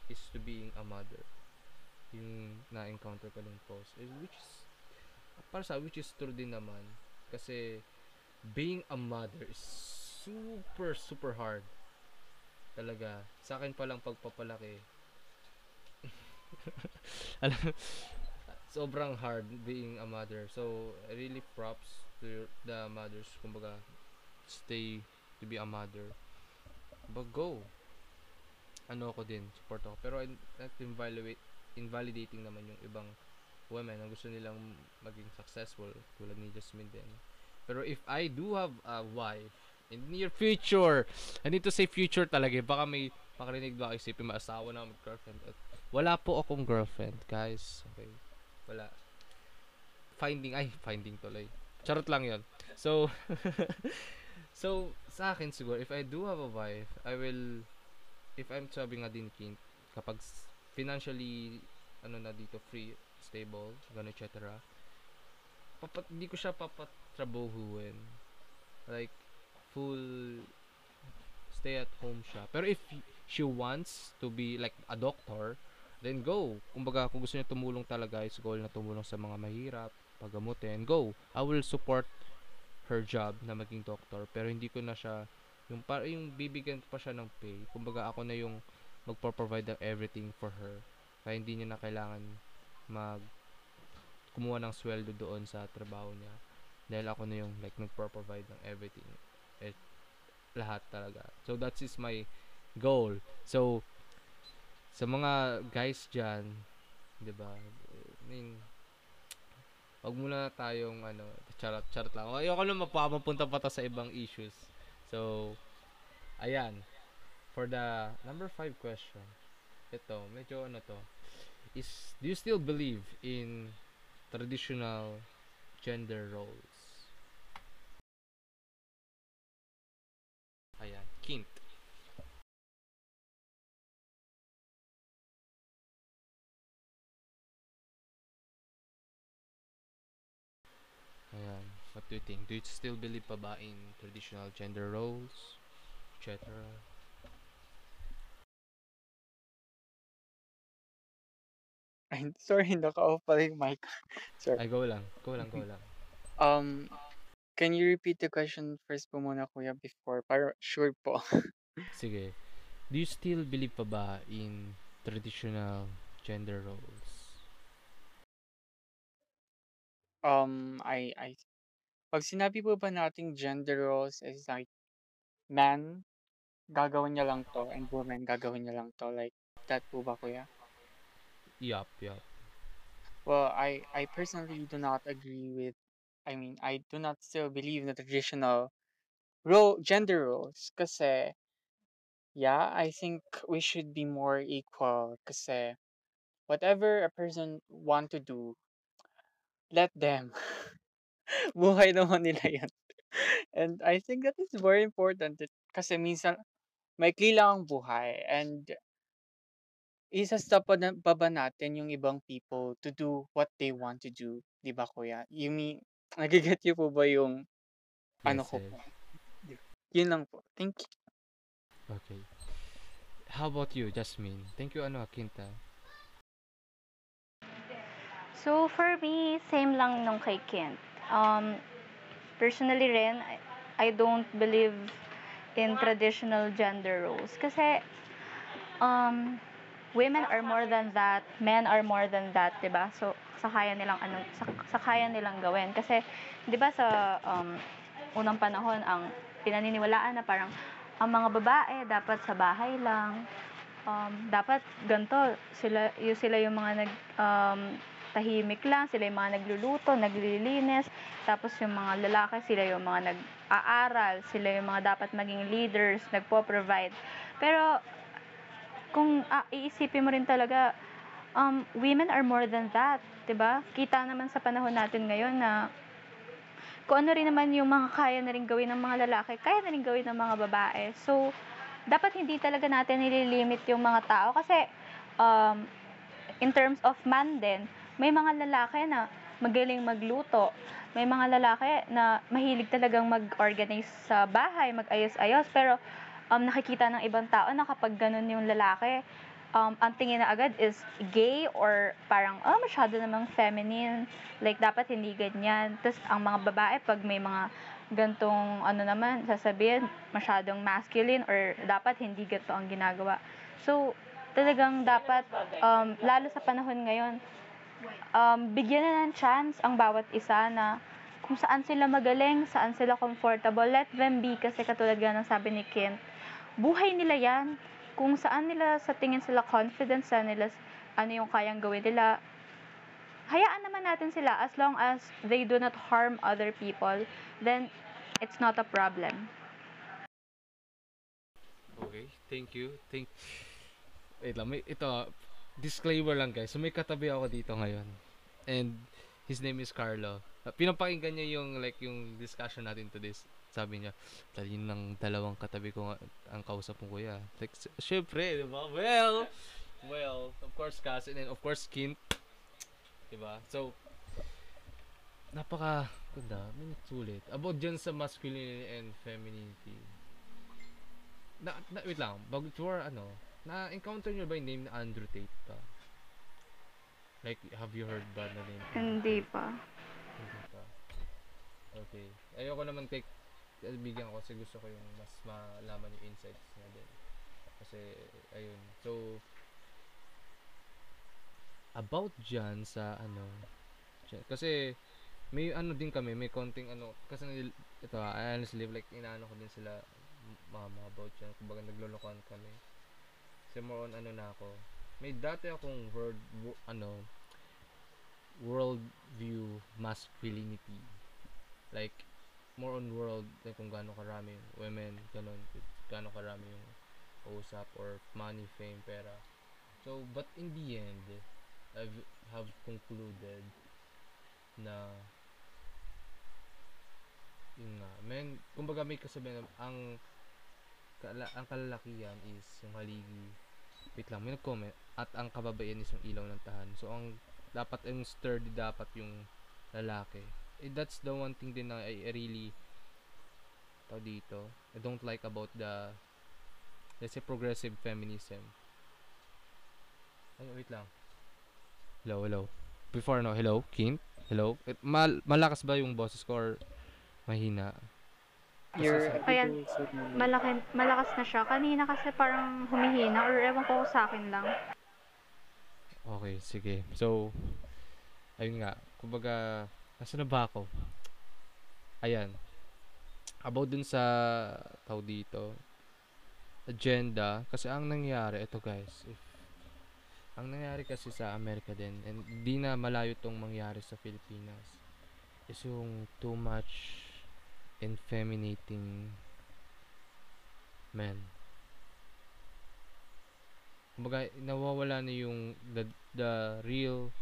is to being a mother yung na-encounter ko din post which is para sa which is true din naman. Kasi being a mother is super super hard. Talaga. Sa akin pa lang pagpapalaki. Alam sobrang hard being a mother. So really props to the mothers. Kumbaga stay to be a mother. But go. Ano ako din support ako. Pero not invalidate invalidating naman yung ibang women na gusto nilang maging successful tulad ni Jasmine din. Pero if I do have a wife in near future I need to say future talaga eh. baka may makarinig ba isipin maasawa na mag girlfriend. At wala po akong girlfriend guys. Okay? Wala. Finding ay finding tuloy. Charot lang yon so so sa akin siguro if I do have a wife I will if I'm sabi nga din kapag financially ano na dito free stable gano'n etc papat hindi ko siya papatrabahuin like full stay at home siya. Pero if she wants to be like a doctor then go. Kumbaga kung gusto niya tumulong talaga is goal na tumulong sa mga mahirap pagamutin go. I will support her job na maging doctor. Pero hindi ko na siya yung para yung bibigyan pa siya ng pay. Kumbaga ako na yung magpo-provide ng everything for her. Kaya hindi niya na kailangan mag kumuha ng sweldo doon sa trabaho niya. Dahil ako na yung like nagpo-provide ng everything. Eh, lahat talaga. So that is my goal. So sa mga guys dyan 'di ba I mean wag muna tayong ano charot charot lang. Ayoko na mapapunta pa ta sa ibang issues. So ayan. For the number 5 question. Ito medyo ano to is do you still believe in traditional gender roles? Ayan kint. Ayan what do you think? Do you still believe pa ba in traditional gender roles etc Ay, sorry, naka-off pala yung mic. Sorry. ay go lang go lang go lang Um, can you repeat the question first po muna, kuya, before? Para sure po. Sige. Do you still believe pa ba in traditional gender roles? Um, I, I, pag sinabi po ba nating gender roles is like, man, gagawin niya lang to, and woman, gagawin niya lang to. Like, that po ba, kuya? Yup, yup. Well, I, I personally do not agree with, I mean, I do not still believe in the traditional role, gender roles. Kasi, eh, yeah, I think we should be more equal. Kasi, eh, whatever a person want to do, let them. Buhay naman nila yan. And I think that is very important. Kasi eh, minsan, maikli lang ang buhay. And isa-stop pa, na, pa ba natin yung ibang people to do what they want to do? Di ba, kuya? You mean, nagiget niyo po ba yung ano Yes, ko po? Yun lang po. Thank you. Okay. How about you, Jasmine? Thank you, ano, Kinta. So, for me, same lang nung kay Kent. Um, personally rin, I, I don't believe in traditional gender roles. Kasi, um, women are more than that, men are more than that, 'di ba? So, sa kaya nilang ano, sa, sa kaya nilang gawin kasi 'di ba sa um, unang panahon ang pinaniniwalaan na parang ang mga babae dapat sa bahay lang. Um, dapat ganto sila yung sila yung mga nag um, tahimik lang, sila yung mga nagluluto, naglilinis, tapos yung mga lalaki sila yung mga nag-aaral, sila yung mga dapat maging leaders, nagpo-provide. Pero kung ah, iisipin mo rin talaga, um, women are more than that, ba? Kita naman sa panahon natin ngayon na kung ano rin naman yung mga kaya na rin gawin ng mga lalaki, kaya na rin gawin ng mga babae. So, dapat hindi talaga natin nililimit yung mga tao kasi um, in terms of man din, may mga lalaki na magaling magluto. May mga lalaki na mahilig talagang mag-organize sa bahay, mag-ayos-ayos. Pero um, nakikita ng ibang tao na kapag ganun yung lalaki, um, ang tingin na agad is gay or parang, oh, masyado namang feminine. Like, dapat hindi ganyan. Tapos, ang mga babae, pag may mga gantong, ano naman, sasabihin, masyadong masculine or dapat hindi ganito ang ginagawa. So, talagang dapat, um, lalo sa panahon ngayon, um, bigyan na ng chance ang bawat isa na kung saan sila magaling, saan sila comfortable, let them be kasi katulad nga ng sabi ni Kent, buhay nila yan. Kung saan nila sa tingin sila confidence, sa nila ano yung kayang gawin nila, hayaan naman natin sila as long as they do not harm other people, then it's not a problem. Okay, thank you. Thank Wait lang, may, ito, disclaimer lang guys. So may katabi ako dito ngayon. And his name is Carlo. Pinapakinggan niya yung like yung discussion natin to this. Sabi niya, talin ng dalawang katabi ko nga, ang kausap mo kuya. Like, syempre, di ba? Well, well, of course, Cass, and then of course, Kint. Di ba? So, napaka, ganda, may sulit. About dyan sa masculinity and femininity. Na, na, wait lang, bago before ano, na-encounter nyo ba yung name na Andrew Tate pa? Like, have you heard ba na name? Hindi pa. Hindi pa. Okay. Ayoko naman take bigyan ko kasi gusto ko yung mas malaman yung insights niya din. Kasi, ayun. So, about dyan sa ano, dyan- kasi, may ano din kami, may konting ano, kasi ito, I honestly, like, inaano ko din sila, mama, about dyan. Kumbaga, naglolokohan kami. Kasi more on ano na ako. May dati akong word, wo- ano, world view masculinity. Like, more on world, like kung gaano karami yung women, ganun, gaano karami yung usap or money, fame, pera. So, but in the end, I have concluded na yun nga, men, kumbaga may kasabihan ang kala, ang kalalakihan is yung haligi. Wait lang, may nag-comment. At ang kababaihan is yung ilaw ng tahan. So ang dapat yung sturdy dapat yung lalaki that's the one thing din na I, I really tao dito I don't like about the let's say progressive feminism ay wait lang hello hello before no hello Kim hello Eh, mal malakas ba yung boses ko or mahina You're Ayan, Malaki, malakas na siya. Kanina kasi parang humihina or ewan ko sa akin lang. Okay, sige. So, ayun nga. Kumbaga, nasa na ba ako? Ayan. About dun sa tao dito, agenda, kasi ang nangyari, ito guys, if, ang nangyari kasi sa Amerika din, and di na malayo tong mangyari sa Pilipinas, is yung too much infeminating men. Kumbaga, nawawala na yung the, the real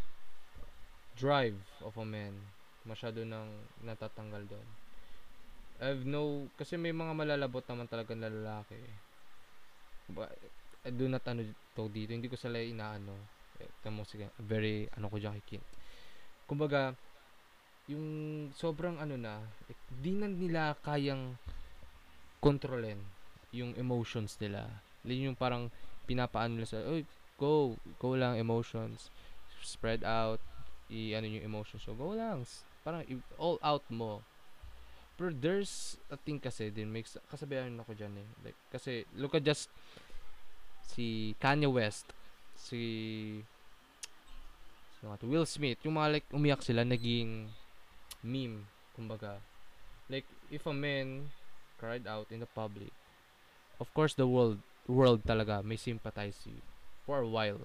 drive of a man. Masyado nang natatanggal doon. I've no, kasi may mga malalabot naman talaga na lalaki. Kumbaga, I do not ano to dito, hindi ko sila inaano. Eh, tamo sige, very ano ko diyan kay. Kumbaga, yung sobrang ano na, eh, di na nila kayang kontrolin yung emotions nila. Yun yung parang pinapaano nila sa, oy, go, go lang emotions. Spread out, i ano yung emotions. So, go lang. Parang all out mo. Pero there's a thing kasi din, may kas- kasabihan ako dyan eh. Like, kasi, look at just si Kanye West, si sino to? Will Smith, yung mga like umiyak sila naging meme, kumbaga. Like, if a man cried out in the public, of course the world world talaga may sympathize for a while.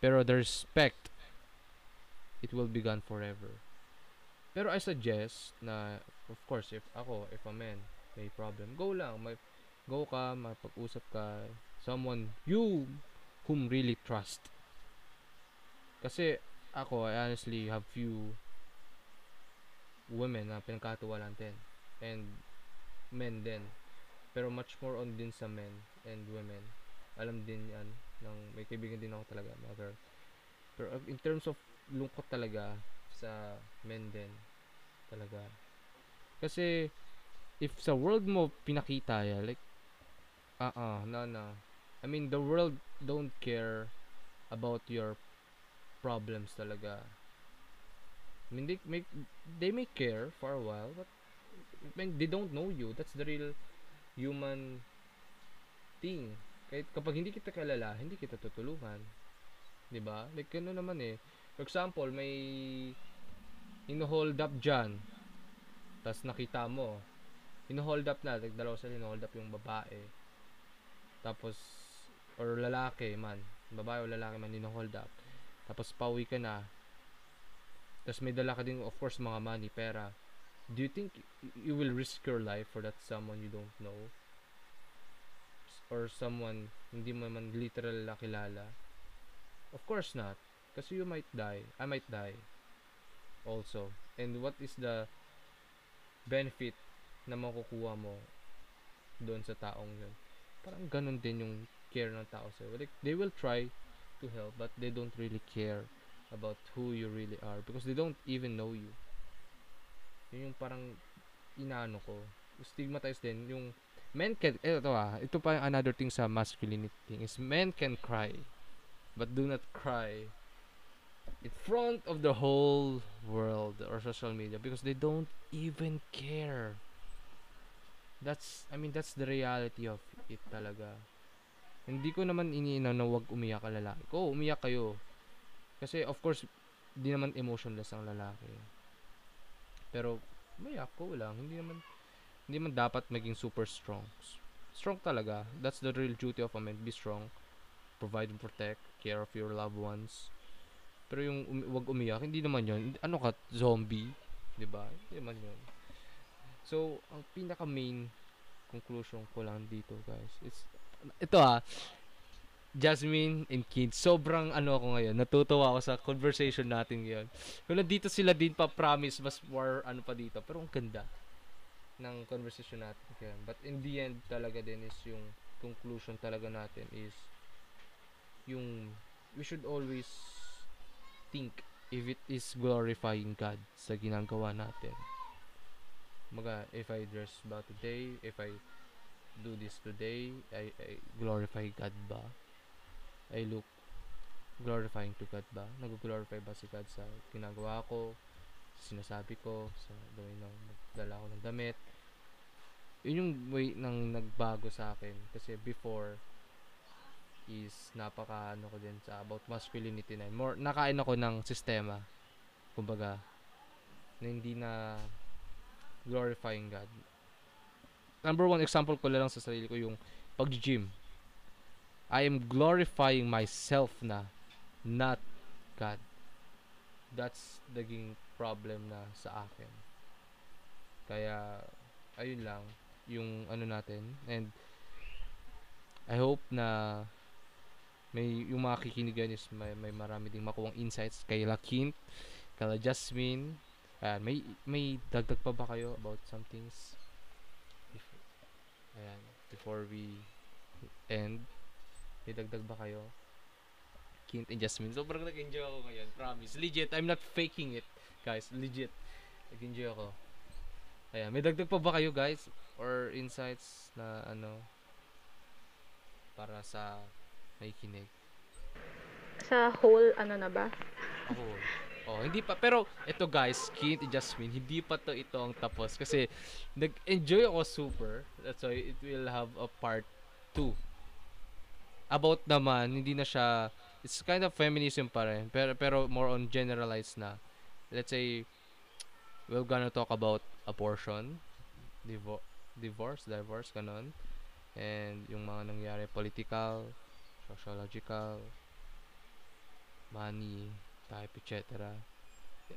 Pero the respect, it will be gone forever. Pero I suggest na, of course, if ako, if a man may problem, go lang. May, go ka, mapag-usap ka, someone you whom really trust. Kasi ako, I honestly have few women na pinagkatiwalaan din. And men din. Pero much more on din sa men and women. Alam din yan. Ng, may kaibigan din ako talaga, girl. Pero in terms of lungkot talaga sa men din. Talaga. Kasi, if sa world mo pinakita ya, like, ah, uh no, no. I mean, the world don't care about your problems talaga. I mean, they may, they may care for a while, but I mean, they don't know you. That's the real human thing. Kahit kapag hindi kita kilala, hindi kita tutulungan. 'Di ba? Like ano naman eh. For example, may hino-hold up dyan. Tapos nakita mo. Hino-hold up na. Like, dalawa sila hino-hold up yung babae. Tapos, or lalaki man. Babae o lalaki man hino-hold up. Tapos pauwi ka na. Tapos may dala ka din, of course, mga money, pera. Do you think you will risk your life for that someone you don't know? Or someone hindi mo man literal na kilala? Of course not. Kasi you might die. I might die. Also. And what is the benefit na makukuha mo doon sa taong yun? Parang ganun din yung care ng tao sa'yo. Like, they will try to help, but they don't really care about who you really are because they don't even know you. Yun yung parang inaano ko. Stigmatized din yung men can ito ah, ito pa yung another thing sa masculinity thing is men can cry but do not cry in front of the whole world or social media because they don't even care. That's I mean that's the reality of it talaga. Hindi ko naman iniinaw na wag umiyak ang lalaki. Ko, umiyak kayo. Kasi of course, di naman emotionless ang lalaki. Pero umiyak ko lang. Hindi naman hindi man dapat maging super strong. Strong talaga. That's the real duty of a man. Be strong. Provide and protect. Care of your loved ones. Pero yung umi- wag umiyak, hindi naman yun. Ano ka, zombie? 'Di ba? Hindi naman yun. So, ang pinaka main conclusion ko lang dito, guys, is ito ah, Jasmine and Kid, sobrang ano ako ngayon, natutuwa ako sa conversation natin ngayon. Kung nandito sila din pa, promise, mas more ano pa dito. Pero ang ganda ng conversation natin ngayon. But in the end, talaga din is yung conclusion talaga natin is yung we should always think if it is glorifying God sa ginagawa natin. Maga, if I dress ba today, if I do this today, I, I glorify God ba? I look glorifying to God ba? Nag-glorify ba si God sa ginagawa ko, sa sinasabi ko, sa way ng magdala ko ng damit? Yun yung way nang nagbago sa akin. Kasi before, is napaka ano ko din sa about masculinity na. More, nakain ako ng sistema. Kumbaga, na hindi na glorifying God. Number one example ko lang sa sarili ko yung pag-gym. I am glorifying myself na, not God. That's naging problem na sa akin. Kaya, ayun lang, yung ano natin. And, I hope na may yung mga kikinigan is may, may marami ding makuwang insights kay Lakint, kay Jasmine. Ayan, may may dagdag pa ba kayo about some things? If, ayan, before we end, may dagdag ba kayo? Kint and Jasmine. Sobrang nag-enjoy ako ngayon, promise. Legit, I'm not faking it, guys. Legit. Nag-enjoy ako. Ayan, may dagdag pa ba kayo, guys? Or insights na ano para sa may kinig? Sa whole, ano na ba? Ako. Oh, hindi pa. Pero, ito guys, and Jasmine, hindi pa to ito ang tapos. Kasi, nag-enjoy ako super. That's why it will have a part 2. About naman, hindi na siya, it's kind of feminism pa rin. Pero, pero more on generalized na. Let's say, we're gonna talk about abortion, divo- divorce, divorce, ganon. And yung mga nangyari political, sociological, money, type, etc.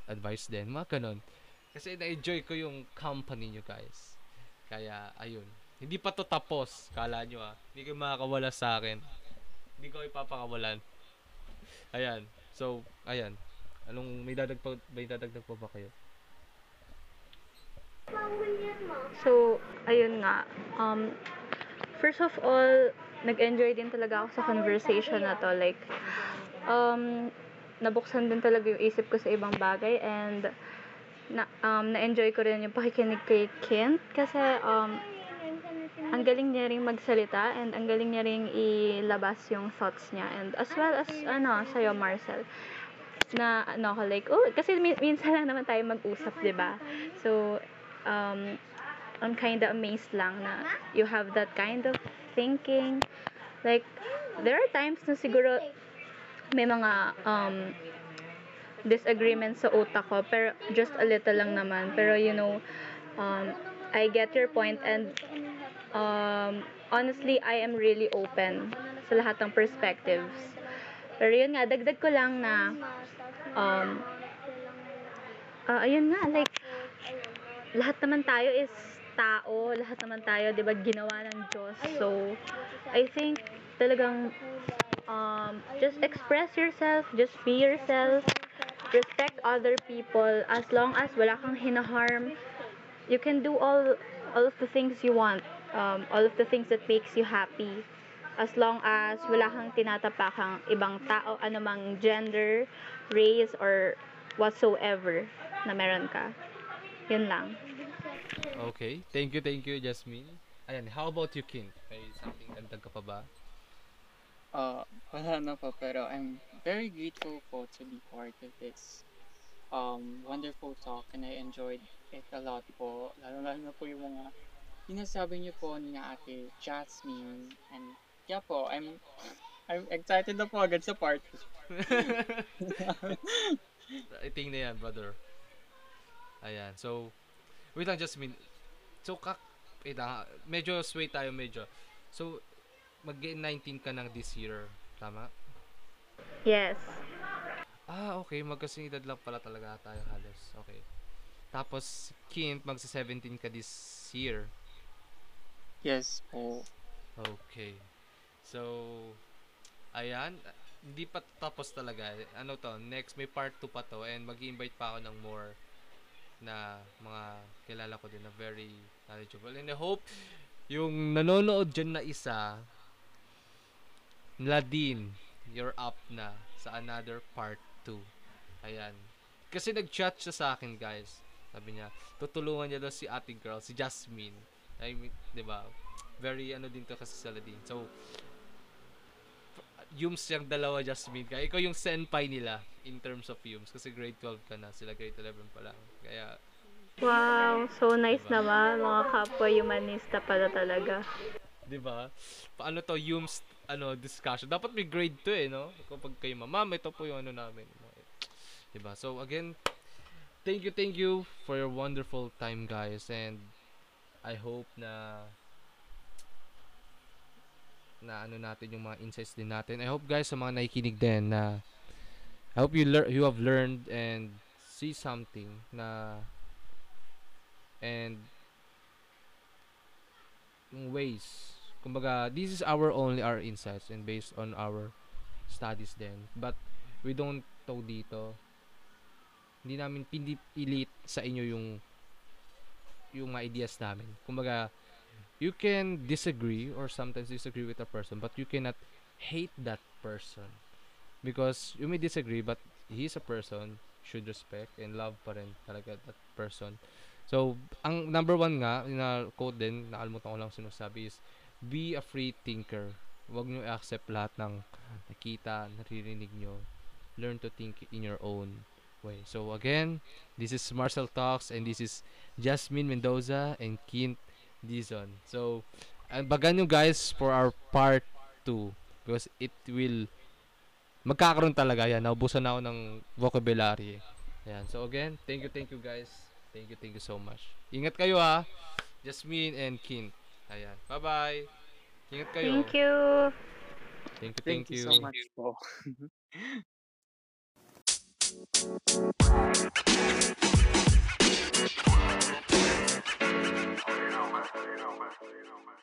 Advice din, mga ganon. Kasi na-enjoy ko yung company nyo guys. Kaya, ayun. Hindi pa to tapos. Kala nyo ah. Hindi kayo makakawala sa akin. Hindi ko ipapakawalan. Ayan. So, ayan. Anong may dadagdag may dadagdag pa ba kayo? So, ayun nga. Um, first of all, nag-enjoy din talaga ako sa conversation na to. Like, um, nabuksan din talaga yung isip ko sa ibang bagay and na, um, na-enjoy ko rin yung pakikinig kay Kent kasi um, ang galing niya ring magsalita and ang galing niya ring ilabas yung thoughts niya and as well as ano sa'yo Marcel na ano ako like oh kasi min- minsan lang naman tayo mag-usap 'di ba so um I'm kind of amazed lang na you have that kind of thinking. Like there are times na siguro may mga um disagreements sa utak ko pero just a little lang naman. Pero you know um I get your point and um honestly I am really open sa lahat ng perspectives. Pero yun nga dagdag ko lang na um ah, ayun nga like lahat naman tayo is tao. Lahat naman tayo 'di ba ginawa ng Diyos. So I think talagang um just express yourself just be yourself respect other people. As long as wala kang hinaharm you can do all all of the things you want um, all of the things that makes you happy. As long as wala kang tinatapakang ibang tao anumang gender race or whatsoever na meron ka. Yun lang Okay. Thank you, thank you, Jasmine. Ayan, how about you, King? May something dagdag ka pa ba? Uh, wala na po, pero I'm very grateful po to be part of this um, wonderful talk and I enjoyed it a lot po. Lalo-lalo na po yung mga sinasabi niyo po ni na ate Jasmine and yeah po, I'm I'm excited na po agad sa part. I think na yan, brother. Ayan, so, wait lang, Jasmine. So, kak, wait lang, ha, medyo sway tayo, medyo. So, mag-19 ka ng this year, tama? yes Ah, okay, magkasing edad lang pala talaga tayo halos. Okay. Tapos, Kint, magsa-17 ka this year. Yes po. Okay. So, ayan. Hindi pa tapos talaga. Ano to, next may part 2 pa to and mag invite pa ako ng more na mga kilala ko din na very knowledgeable. And I hope yung nanonood dyan na isa, Nadine, you're up na sa another part 2. Ayan. Kasi nag-chat siya sa akin, guys. Sabi niya, tutulungan niya daw si ate girl, si Jasmine. I mean, 'di ba? Very ano din to kasi sa Ladin. So, Yums yung dalawa, Jasmine. Kaya ikaw yung senpai nila in terms of Yums. Kasi grade 12 ka na. Sila grade 11 pa lang. Kaya, wow so nice Diba? naman mga kapwa humanista pala talaga di ba? Paano to, Yums, ano, discussion. Dapat may grade 2 eh, no? Kapag kayo, ma'am, ito po yung ano namin. Di ba? So, again, thank you, thank you for your wonderful time, guys. And, I hope na na ano natin yung mga insights din natin. I hope guys sa mga nakikinig din na I hope you learn you have learned and see something na and yung ways. Kumbaga this is our only our insights and based on our studies din. But we don't to dito. Hindi namin pinipilit sa inyo yung yung mga ideas namin. Kumbaga you can disagree or sometimes disagree with a person but you cannot hate that person because you may disagree but he's a person should respect and love pa rin talaga that person. So ang number one nga na quote din nakalimutan ko lang sinasabi is be a free thinker. Huwag nyo i-accept lahat ng nakita naririnig nyo. Learn to think in your own way. So again this is Marcel Talks and this is Jasmine Mendoza and Kint Dizon. So, bagan nyo guys for our part 2 because it will magkakaroon talaga yan. Naubusan na ako ng vocabulary. Ayan. So again, thank you, thank you guys. Thank you, thank you so much. Ingat kayo ha. Jasmine and Kint. Ayan. Bye-bye. Ingat kayo. thank you Thank you, Thank, you so much po. You know, man. You know, man. You know, man.